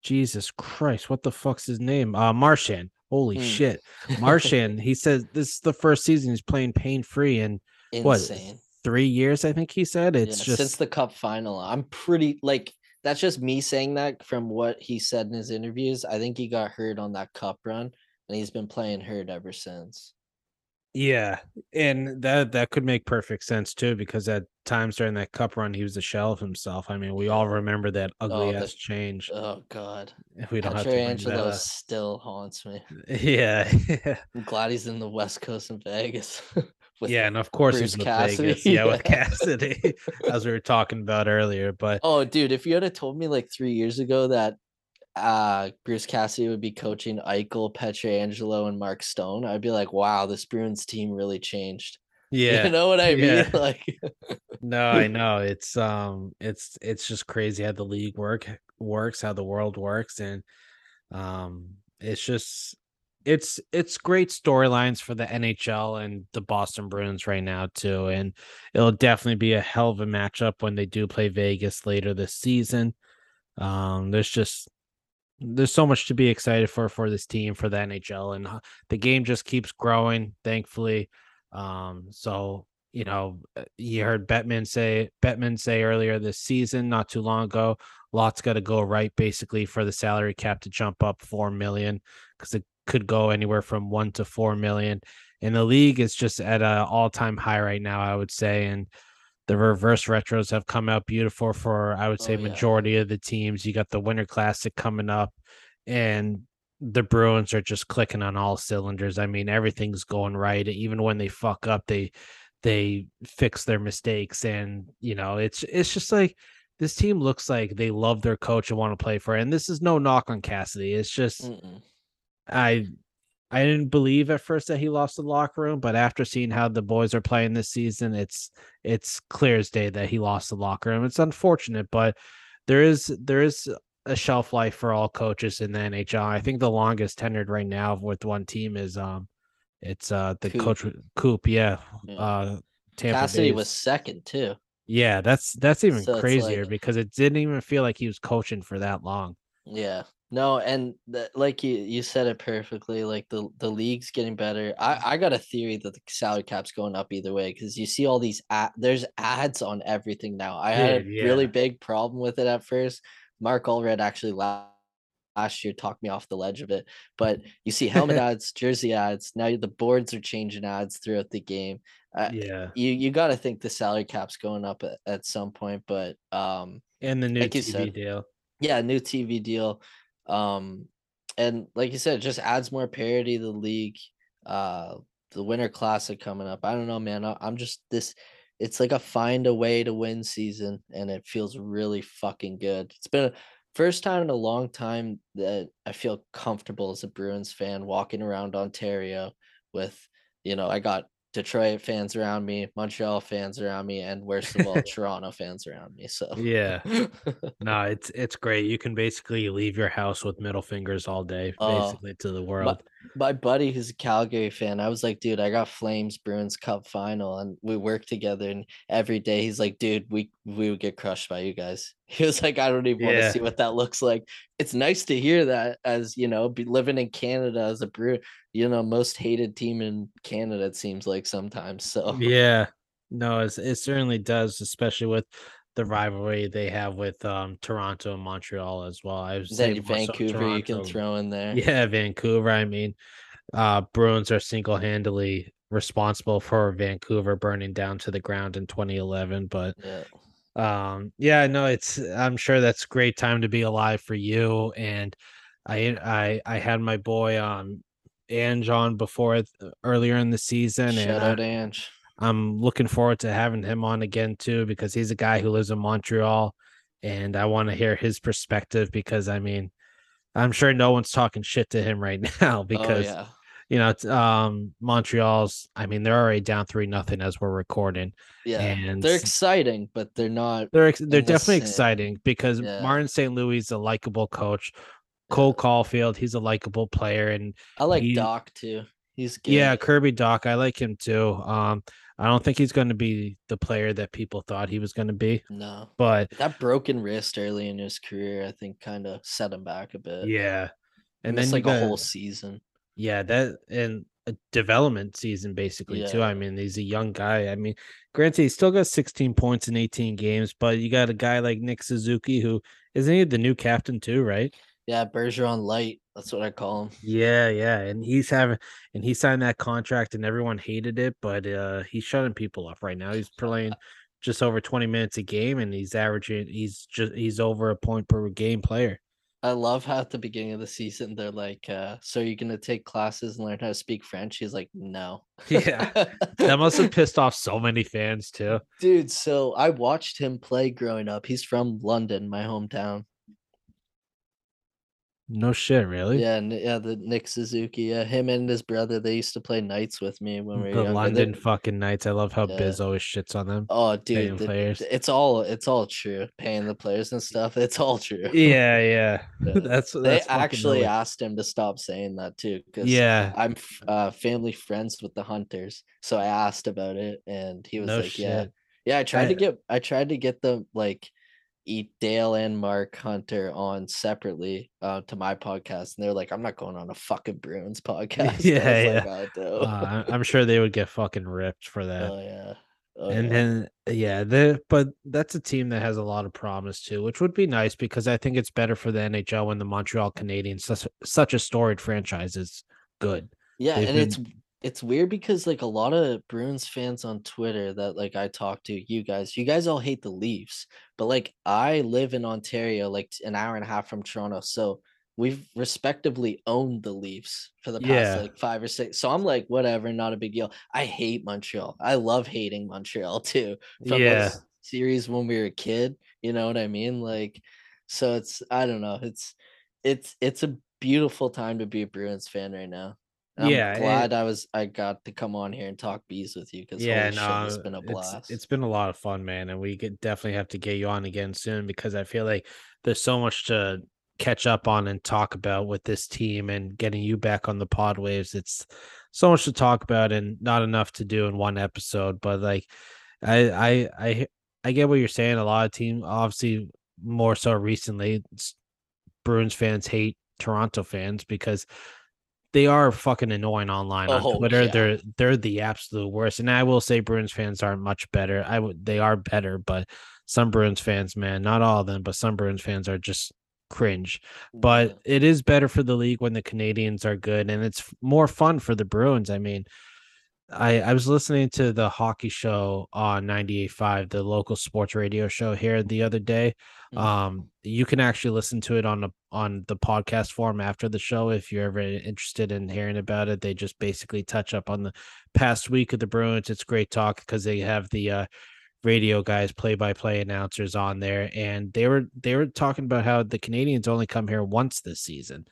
Jesus Christ, what the fuck's his name? Uh, Marchand. Holy Hmm. shit, [LAUGHS] Marchand. he says this is the first season he's playing pain free in what insane. three years. I think he said Yeah, it's just since the cup final, I'm pretty like that's just me saying that from what he said in his interviews. I think he got hurt on that cup run, and he's been playing hurt ever since. Yeah, and that that could make perfect sense too because at times during that cup run he was a shell of himself. I mean, we all remember that ugly the- ass change. Oh god, if we don't have to that still haunts me. [LAUGHS] Yeah, I'm glad he's in the West Coast in Vegas. [LAUGHS] yeah, and of course he's Bruce with Cassidy, Vegas. Yeah, with. [LAUGHS] Cassidy, as we were talking about earlier. But Oh, dude, if you had told me like three years ago that uh Bruce Cassidy would be coaching Eichel, Pietrangelo, and Mark Stone, I'd be like, wow, this Bruins team really changed. [LAUGHS] yeah, You know what I yeah. mean? [LAUGHS] Like no, I know it's um, it's it's just crazy how the league work works, how the world works, and um, it's just it's it's great storylines for the NHL and the Boston Bruins right now too, and it'll definitely be a hell of a matchup when they do play Vegas later this season. Um, there's just there's so much to be excited for for this team for the NHL, and the game just keeps growing. Thankfully, um, so you know uh, you heard Bettman say Bettman say earlier this season, not too long ago, lots got to go right basically for the salary cap to jump up four million because it could go anywhere from one to four million. And the league is just at an all-time high right now, I would say. And the reverse retros have come out beautiful for I would say Oh, yeah. majority of the teams. You got the Winter Classic coming up, and the Bruins are just clicking on all cylinders. I mean, everything's going right. Even when they fuck up, they they fix their mistakes, and you know, it's it's just like this team looks like they love their coach and want to play for it. And this is no knock on Cassidy. It's just mm-mm. I I didn't believe at first that he lost the locker room, but after seeing how the boys are playing this season, it's it's clear as day that he lost the locker room. It's unfortunate, but there is there is a shelf life for all coaches in the NHL. I think the longest tenured right now with one team is um it's uh the Coop. coach Coop, yeah. Yeah. Uh Tampa Cassidy Bay's- was second too. yeah, that's that's even So crazier like- because it didn't even feel like he was coaching for that long. Yeah. No, and the, like you you said it perfectly. Like the the league's getting better. I I got a theory that the salary cap's going up either way because you see all these ad, there's ads on everything now. I had a Dude, really big problem with it at first. Mark Allred actually la- last year talked me off the ledge of it. But [LAUGHS] you see helmet ads, jersey ads. Now the boards are changing ads throughout the game. Uh, Yeah. You you got to think the salary cap's going up at, at some point. But um, And the new Like TV said, deal. yeah, new TV deal. Um, and like you said, it just adds more parity to the league. Uh, the Winter Classic coming up. I don't know, man. I, I'm just this. It's like a find a way to win season, and it feels really fucking good. It's been a first time in a long time that I feel comfortable as a Bruins fan walking around Ontario with, you know, I got Detroit fans around me, Montreal fans around me, and worst of all, [LAUGHS] Toronto fans around me. So Yeah. [LAUGHS] No, it's it's great. You can basically leave your house with middle fingers all day, Oh, basically to the world. my buddy who's a Calgary fan, I was like, dude, I got Flames Bruins Cup final, and we work together. And every day he's like, dude, we we would get crushed by you guys. [LAUGHS] He was like, I don't even want to see what that looks like. It's nice to hear that as you know, be living in Canada as a brew, you know, most hated team in Canada. It seems like sometimes. So [LAUGHS] Yeah. No, it's, it certainly does, especially with the rivalry they have with um Toronto and Montreal as well. I would say then more so Vancouver, you can throw in there. Yeah, Vancouver. I mean, uh Bruins are single-handedly responsible for Vancouver burning down to the ground in 2011, but Yeah. um yeah, no, it's I'm sure that's a great time to be alive for you and I I I had my boy um Ange on before earlier in the season and Shout I, Ange. I'm looking forward to having him on again too because he's a guy who lives in Montreal and I want to hear his perspective because I mean I'm sure no one's talking shit to him right [LAUGHS] now because oh, yeah. you know it's, um Montreal's I mean they're already down 3 nothing as we're recording Yeah. and They're exciting, but they're not they're they're in the definitely exciting because Yeah. Martin St. Louis is a likable coach. Yeah. Cole Caufield, he's a likable player and I like he- Dach too. He's good. Yeah, Kirby Dach, I like him too. Um, I don't think he's going to be the player that people thought he was going to be, No. but That broken wrist early in his career, I think, kind of set him back a bit. yeah. and And then like you a whole season. yeah, that and a development season basically too. I mean, he's a young guy. I mean, granted, he still got 16 points in 18 games, but you got a guy like Nick Suzuki who isn't he the new captain too, right? Yeah, Bergeron light. That's what I call him. Yeah, yeah, and he's having and he signed that contract and everyone hated it, but uh he's shutting people up right now. He's [LAUGHS] playing just over 20 minutes a game and he's averaging he's just he's over a point per game player. I love how at the beginning of the season they're like, uh, "So are you gonna take classes and learn how to speak French?" He's like, "No." Yeah, [LAUGHS] That must have pissed off so many fans too. dude. So I watched him play growing up. He's from London, my hometown. No shit, really. Yeah, yeah, the Nick Suzuki. Yeah, him and his brother. They used to play nights with me when we were the younger. London They're- fucking Knights. I love how Yeah. Biz always shits on them. Oh, dude, the- players. it's all it's all true. Paying the players and stuff. It's all true. Yeah, yeah. Yeah. [LAUGHS] that's They that's actually hilarious. asked him to stop saying that too, because Yeah. I'm uh, family friends with the Hunters, so I asked about it, and he was No like, "Yeah, yeah." I tried I- to get I tried to get them like eat Dale and Mark Hunter on separately uh, to my podcast, and they're like, "I'm not going on a fucking Bruins [LAUGHS] podcast." Yeah, yeah. like, "Oh, no." Uh, I'm sure they would get fucking ripped for that. oh yeah. Oh, and yeah. then yeah, the but that's a team that has a lot of promise too, which would be nice because I think it's better for the NHL when the Montreal Canadiens, such, such a storied franchise, is good. Yeah, They've and been- it's it's weird because like a lot of Bruins fans on Twitter that like I talk to, you guys, you guys all hate the Leafs, but like I live in Ontario, like an hour and a half from Toronto, so we've respectively owned the Leafs for the past Yeah. like five or six. So I'm like, whatever, not a big deal. I hate Montreal. I love hating Montreal [LAUGHS] too. From Yeah. those series when we were a kid, you know what I mean? Like, so it's I don't know, it's it's it's a beautiful time to be a Bruins fan right now. And Yeah, I'm it- glad I was I got to come on here and talk bees with you because Yeah, holy shit, no, it's been a blast. it's, it's been a lot of fun, man, and we could definitely have to get you on again soon because I feel like there's so much to catch up on and talk about with this team and getting you back on the pod waves. It's so much to talk about and not enough to do in one episode. But like, I I I I get what you're saying. A lot of team, obviously, more so recently, Bruins fans hate Toronto fans because they are fucking annoying online on Oh, Twitter. yeah. They're they're the absolute worst. And I will say Bruins fans aren't much better. I would they are better, but some Bruins fans, man, not all of them, but some Bruins fans are just cringe. But it is better for the league when the Canadiens are good, and it's more fun for the Bruins. I mean, I I was listening to the hockey show on 98.5, the local sports radio show here the other day. Mhm. Um, you can actually listen to it on the on the podcast form after the show if you're ever interested in hearing about it. They just basically touch up on the past week of the Bruins. It's great talk because they have the uh radio guys play by play announcers on there and they were they were talking about how the Canadiens only come here once this season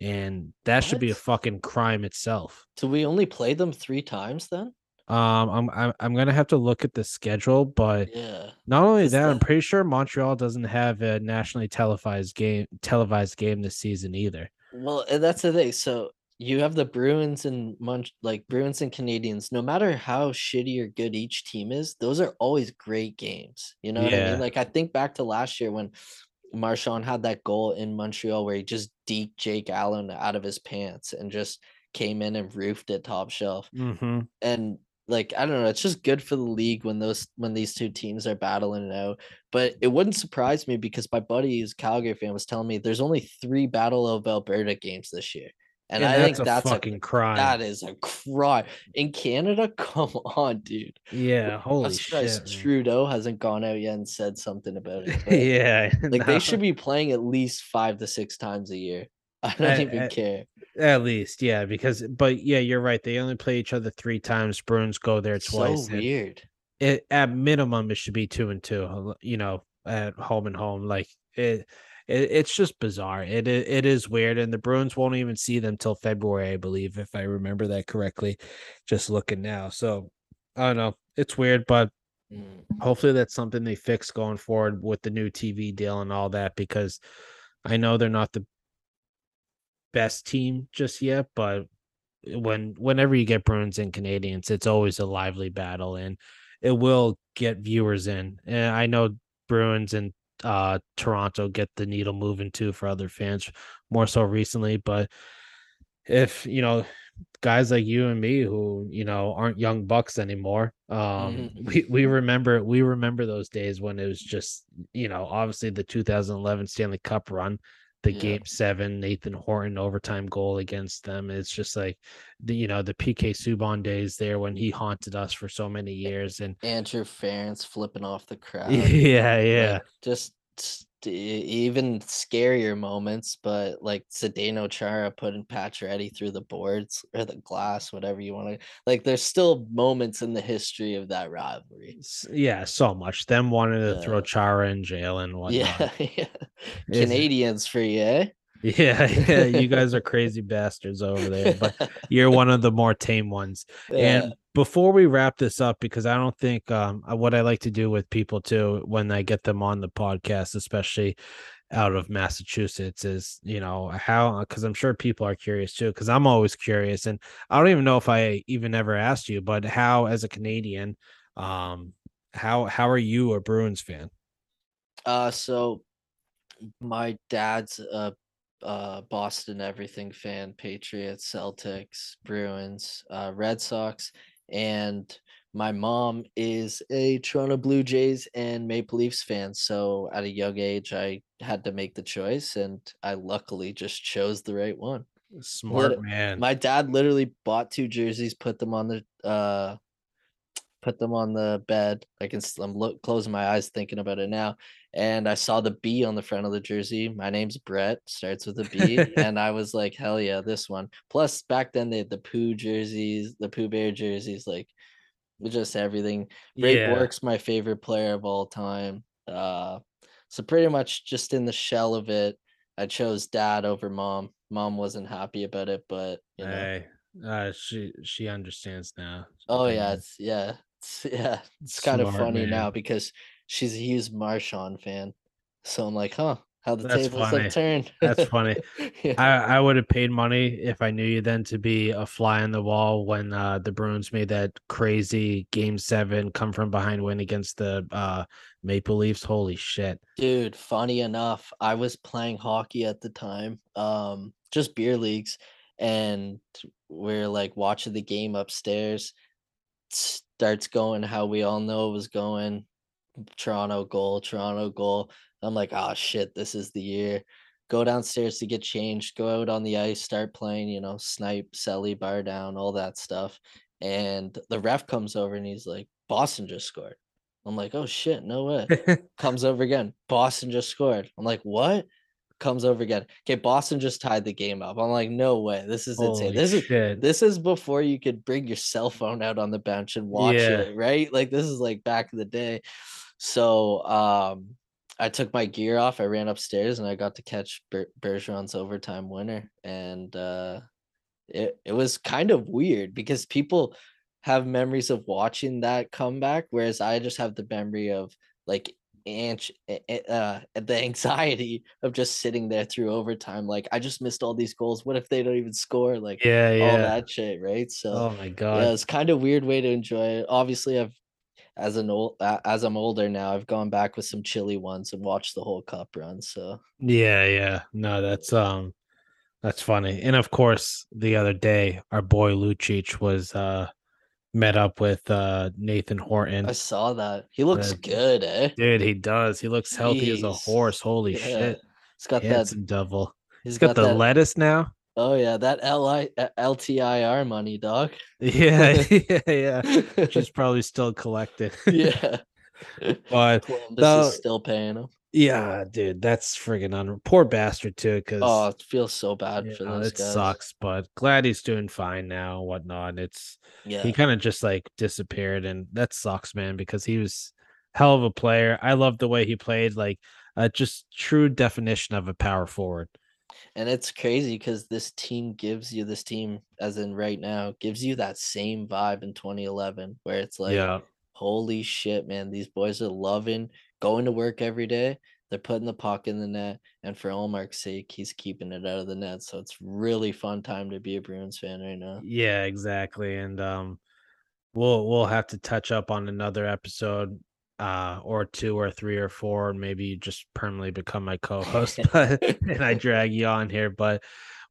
and that should be a fucking crime itself. so we only played them three times then? Um, I'm I'm I'm gonna have to look at the schedule, but Yeah. not only Is that, I'm pretty sure Montreal doesn't have a nationally televised game televised game this season either. Well, and that's the thing. So you have the Bruins and Munch, like Bruins and Canadiens. No matter how shitty or good each team is, those are always great games. You know what I mean? Like I think back to last year when Marchand had that goal in Montreal where he just deked Jake Allen out of his pants and just came in and roofed it top shelf. Mm-hmm. and like I don't know, it's just good for the league when those when these two teams are battling it out. But it wouldn't surprise me because my buddy who's a Calgary fan was telling me there's only three Battle of Alberta games this year. And, I think that's a that's fucking a crime. that is a crime. In Canada, [LAUGHS] come on, dude. yeah, holy surprised shit. Trudeau hasn't gone out yet and said something about it. [LAUGHS] yeah, [LAUGHS] Like no, they should be playing at least five to six times a year. I don't I- even I- care. at least, yeah, because but yeah, you're right. They only play each other three times. Bruins go there twice. So weird. It, at minimum, it should be two and two. You know, at home and home, like it. It, it's just bizarre. It, it it is weird, and the Bruins won't even see them till February, I believe, if I remember that correctly. Just looking now, so I don't know. It's weird, but Mm. hopefully that's something they fix going forward with the new TV deal and all that because I know they're not the best team just yet, but when whenever you get Bruins and Canadiens, it's always a lively battle and it will get viewers in. And I know Bruins and uh Toronto get the needle moving too for other fans more so recently, but if you know guys like you and me who you know aren't young bucks anymore um Mhm. we we remember we remember those days when it was just you know obviously the 2011 stanley cup run the Yeah. game seven nathan horton overtime goal against them it's just like the you know the pk subban days there when he haunted us for so many years and interference flipping off the crowd. yeah [LAUGHS] yeah like, just even scarier moments, but like Zdeno Chara putting Pacioretty through the boards or the glass, whatever you want to. Like, there's still moments in the history of that rivalry. Yeah so much them wanting to throw chara in jail and [LAUGHS] whatnot [LAUGHS] Yeah, yeah. Canadians for you, eh? Yeah [LAUGHS] yeah you guys are crazy bastards over there but you're one of the more tame ones [LAUGHS] Yeah. And before we wrap this up, because I don't think um what I like to do with people too when I get them on the podcast, especially out of Massachusetts, is you know how because I'm sure people are curious too, because I'm always curious, and I don't even know if I even ever asked you, but how as a Canadian, um, how how are you a Bruins fan? Uh, so my dad's a, uh Boston everything fan, Patriots, Celtics, Bruins, uh, Red Sox, and my mom is a Toronto Blue Jays and Maple Leafs fan. So at a young age, I had to make the choice, and I luckily just chose the right one. Smart Lit- man. My dad literally bought two jerseys, put them on the uh put them on the bed. I can I'm look closing my eyes thinking about it now. And I saw the B on the front of the jersey. My name's Brett, starts with a B. [LAUGHS] and I was like, hell yeah, this one. Plus back then they had the Pooh jerseys, the Pooh Bear jerseys, like just everything. Ray yeah, Bourque's my favorite player of all time. Uh so pretty much just in the shell of it, I chose dad over mom. Mom wasn't happy about it, but you know. hey, uh, she she understands now. Oh yeah, it's yeah, it's [LAUGHS] yeah. It's kind of funny now because she's a huge Marchand fan. So I'm like, huh, how the That's tables funny. have turned. That's [LAUGHS] funny. Yeah. I, I would have paid money if I knew you then to be a fly on the wall when uh, the Bruins made that crazy game seven come from behind win against the uh, Maple Leafs. Holy shit. Dude, funny enough, I was playing hockey at the time, um, just beer leagues, and we're like watching the game upstairs. Starts going how we all know it was going. Toronto goal, Toronto goal. I'm like, oh shit, this is the year. Go downstairs to get changed, go out on the ice, start playing, you know, snipe, selly, bar down, all that stuff. And the ref comes over and he's like, Boston just scored. I'm like, oh shit, no way [LAUGHS] comes over again. Boston just scored. I'm like, what? Comes over again. Okay, Boston just tied the game up. I'm like, no way. This is insane. Holy This is shit. this is before you could bring your cell phone out on the bench and watch Yeah. it, right? Like this is like back in the day. So um I took my gear off. I ran upstairs and I got to catch Ber- Bergeron's overtime winner. And uh it, it was kind of weird because people have memories of watching that comeback, whereas I just have the memory of like and uh, [LAUGHS] the anxiety of just sitting there through overtime. Like I just missed all these goals. What if they don't even score? Like yeah, yeah, all that shit, right? So oh my god, yeah, it's kind of weird way to enjoy it. Obviously, I've as an old as I'm older now, I've gone back with some chilly ones and watched the whole cup run. So yeah, yeah, no, that's um, that's funny. And of course, the other day, our boy Lucic was uh met up with uh Nathan Horton. I saw that. He looks uh, good, eh? Dude, he does. He looks healthy Jeez. as a horse. Holy yeah. shit. He's got Handsome that devil. he's, got, got, the that, lettuce now. Oh yeah, that L I L T I R money, dog. [LAUGHS] Yeah, [LAUGHS] yeah, yeah. She's [LAUGHS] probably still collecting. yeah. But this is still paying him. Yeah, dude, that's friggin' on poor bastard too. Because oh, it feels so bad for know, those it guys. sucks, but glad he's doing fine now, and whatnot. It's yeah, he kind of just like disappeared, and that sucks, man. Because he was hell of a player. I love the way he played, like uh, just true definition of a power forward. And it's crazy because this team gives you this team, as in right now, gives you that same vibe in 2011, where it's like, yeah. holy shit, man, these boys are loving going to work every day. They're putting the puck in the net, and for Ullmark's sake, he's keeping it out of the net. So it's really fun time to be a Bruins fan right now. Yeah, exactly. And um, we'll we'll have to touch up on another episode uh or two or three or four and maybe you just permanently become my co-host [LAUGHS] but and i drag you on here but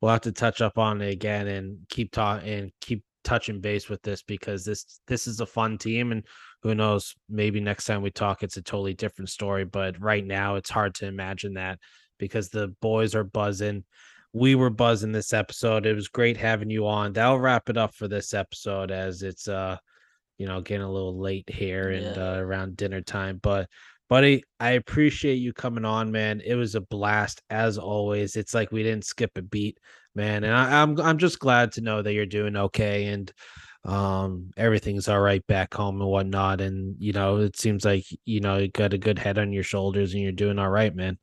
we'll have to touch up on it again and keep talking and keep touching base with this because this this is a fun team and who knows maybe next time we talk it's a totally different story but right now it's hard to imagine that because the boys are buzzing. We were buzzing this episode. It was great having you on. That'll wrap it up for this episode as it's uh you know getting a little late here and uh, around dinner time but buddy i appreciate you coming on man. It was a blast as always. It's like we didn't skip a beat man and I, i'm i'm just glad to know that you're doing okay and um everything's all right back home and whatnot and you know it seems like you know you got a good head on your shoulders and you're doing all right man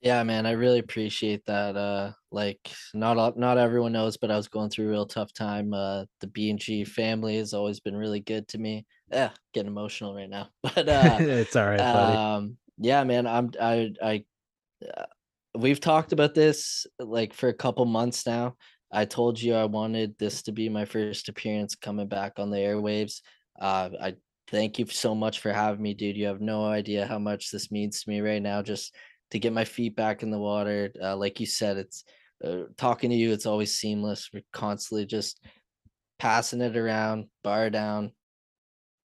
yeah man i really appreciate that uh like not not everyone knows but i was going through a real tough time uh the b and g family has always been really good to me yeah getting emotional right now [LAUGHS] but uh [LAUGHS] it's all right buddy. um yeah man i'm i i uh, we've talked about this like for a couple months now I told you I wanted this to be my first appearance coming back on the airwaves. Uh, I thank you so much for having me, dude. You have no idea how much this means to me right now. Just to get my feet back in the water. Uh, like you said, it's uh, talking to you. It's always seamless. We're constantly just passing it around, bar down,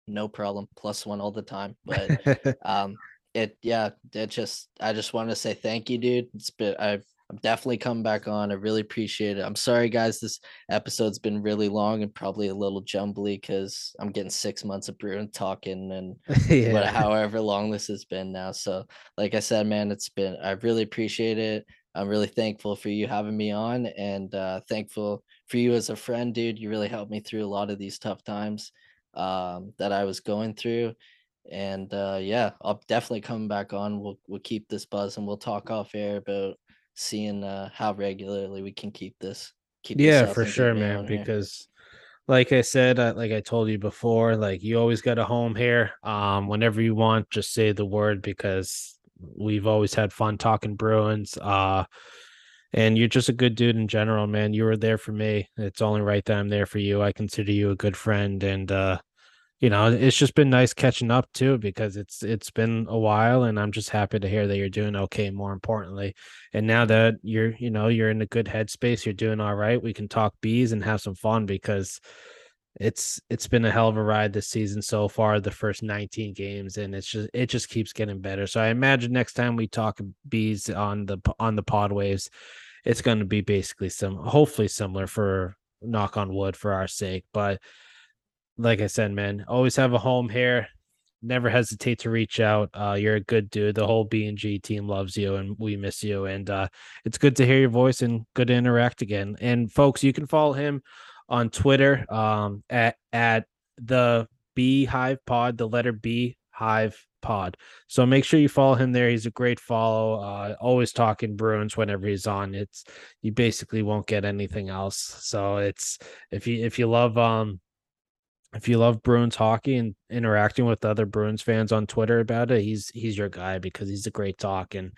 no problem. Plus one all the time. But [LAUGHS] um, it yeah, it just I just want to say thank you, dude. It's been I've I'm definitely coming back on. I really appreciate it. I'm sorry, guys. This episode's been really long and probably a little jumbly because I'm getting six months of Bruin talking and [LAUGHS] yeah. what, however long this has been now. So, like I said, man, it's been, I really appreciate it. I'm really thankful for you having me on and uh, thankful for you as a friend, dude. You really helped me through a lot of these tough times um, that I was going through. And uh, yeah, I'll definitely come back on. We'll we'll keep this buzz and we'll talk off air about seeing uh, how regularly we can keep this. Keep yeah, for sure, man. Because, like I said, uh, like I told you before, like you always got a home here. Um, whenever you want, just say the word because we've always had fun talking Bruins. Uh, and you're just a good dude in general, man. You were there for me. It's only right that I'm there for you. I consider you a good friend, and uh, you know, it's just been nice catching up too because it's it's been a while and I'm just happy to hear that you're doing okay more importantly. And now that you're, you know, you're in a good headspace, you're doing all right, we can talk bees and have some fun because it's it's been a hell of a ride this season so far, the first 19 games and it's just it just keeps getting better. So I imagine next time we talk bees on the on the pod waves, it's going to be basically some hopefully similar for knock on wood for our sake, but like I said, man, always have a home here. Never hesitate to reach out. Uh, you're a good dude. The whole B and G team loves you, and we miss you. And uh, it's good to hear your voice and good to interact again. And folks, you can follow him on Twitter um, at at the Beehive Pod, the letter B Hive Pod. So make sure you follow him there. He's a great follow. Uh, always talking Bruins whenever he's on. It's you basically won't get anything else. So it's if you if you love um if you love Bruins hockey and interacting with other Bruins fans on Twitter about it, he's he's your guy because he's a great talk and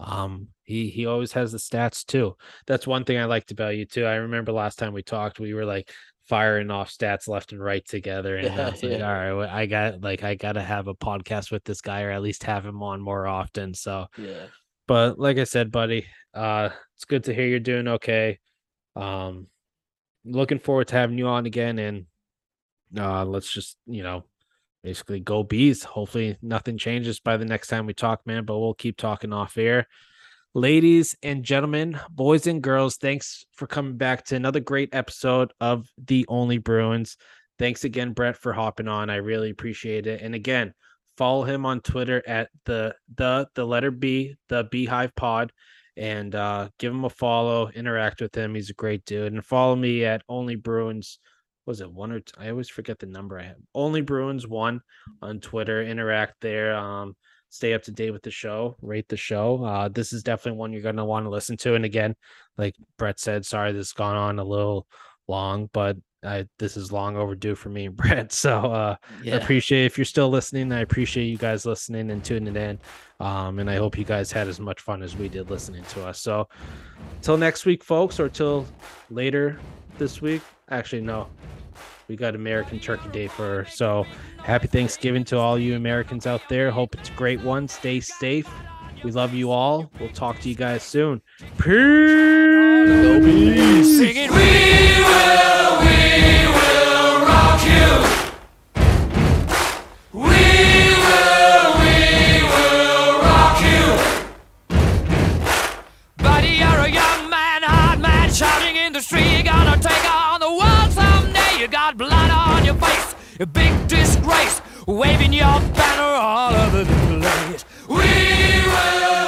um he he always has the stats too. That's one thing I liked about you too. I remember last time we talked, we were like firing off stats left and right together. And Yeah, I [LAUGHS] was like, yeah. all right, I got like I gotta have a podcast with this guy or at least have him on more often. So Yeah. but like I said, buddy, uh it's good to hear you're doing okay. Um looking forward to having you on again and uh let's just, you know, basically go bees. Hopefully nothing changes by the next time we talk, man, but we'll keep talking off air. Ladies and gentlemen, boys and girls, thanks for coming back to another great episode of The Only Bruins. Thanks again, Brett, for hopping on. I really appreciate it. And again, follow him on Twitter at the the the letter B, the Beehive Pod, and uh, give him a follow. Interact with him. He's a great dude. And follow me at Only Bruins. Was it one or two? I always forget the number I have. Only Bruins one on Twitter. Interact there. Um, stay up to date with the show. Rate the show. Uh, this is definitely one you're gonna want to listen to. And again, like Brett said, sorry this has gone on a little long, but I this is long overdue for me and [LAUGHS] Brett. So uh I appreciate if you're still listening. I appreciate you guys listening and tuning in. Um, and I hope you guys had as much fun as we did listening to us. So till next week, folks, or till later this week. Actually, no. We got American Turkey Day for her. so happy Thanksgiving to all you Americans out there. Hope it's a great one. Stay safe. We love you all. We'll talk to you guys soon. Peace. Singing, we will, we will rock you. A big disgrace, waving your banner all over the place. We will.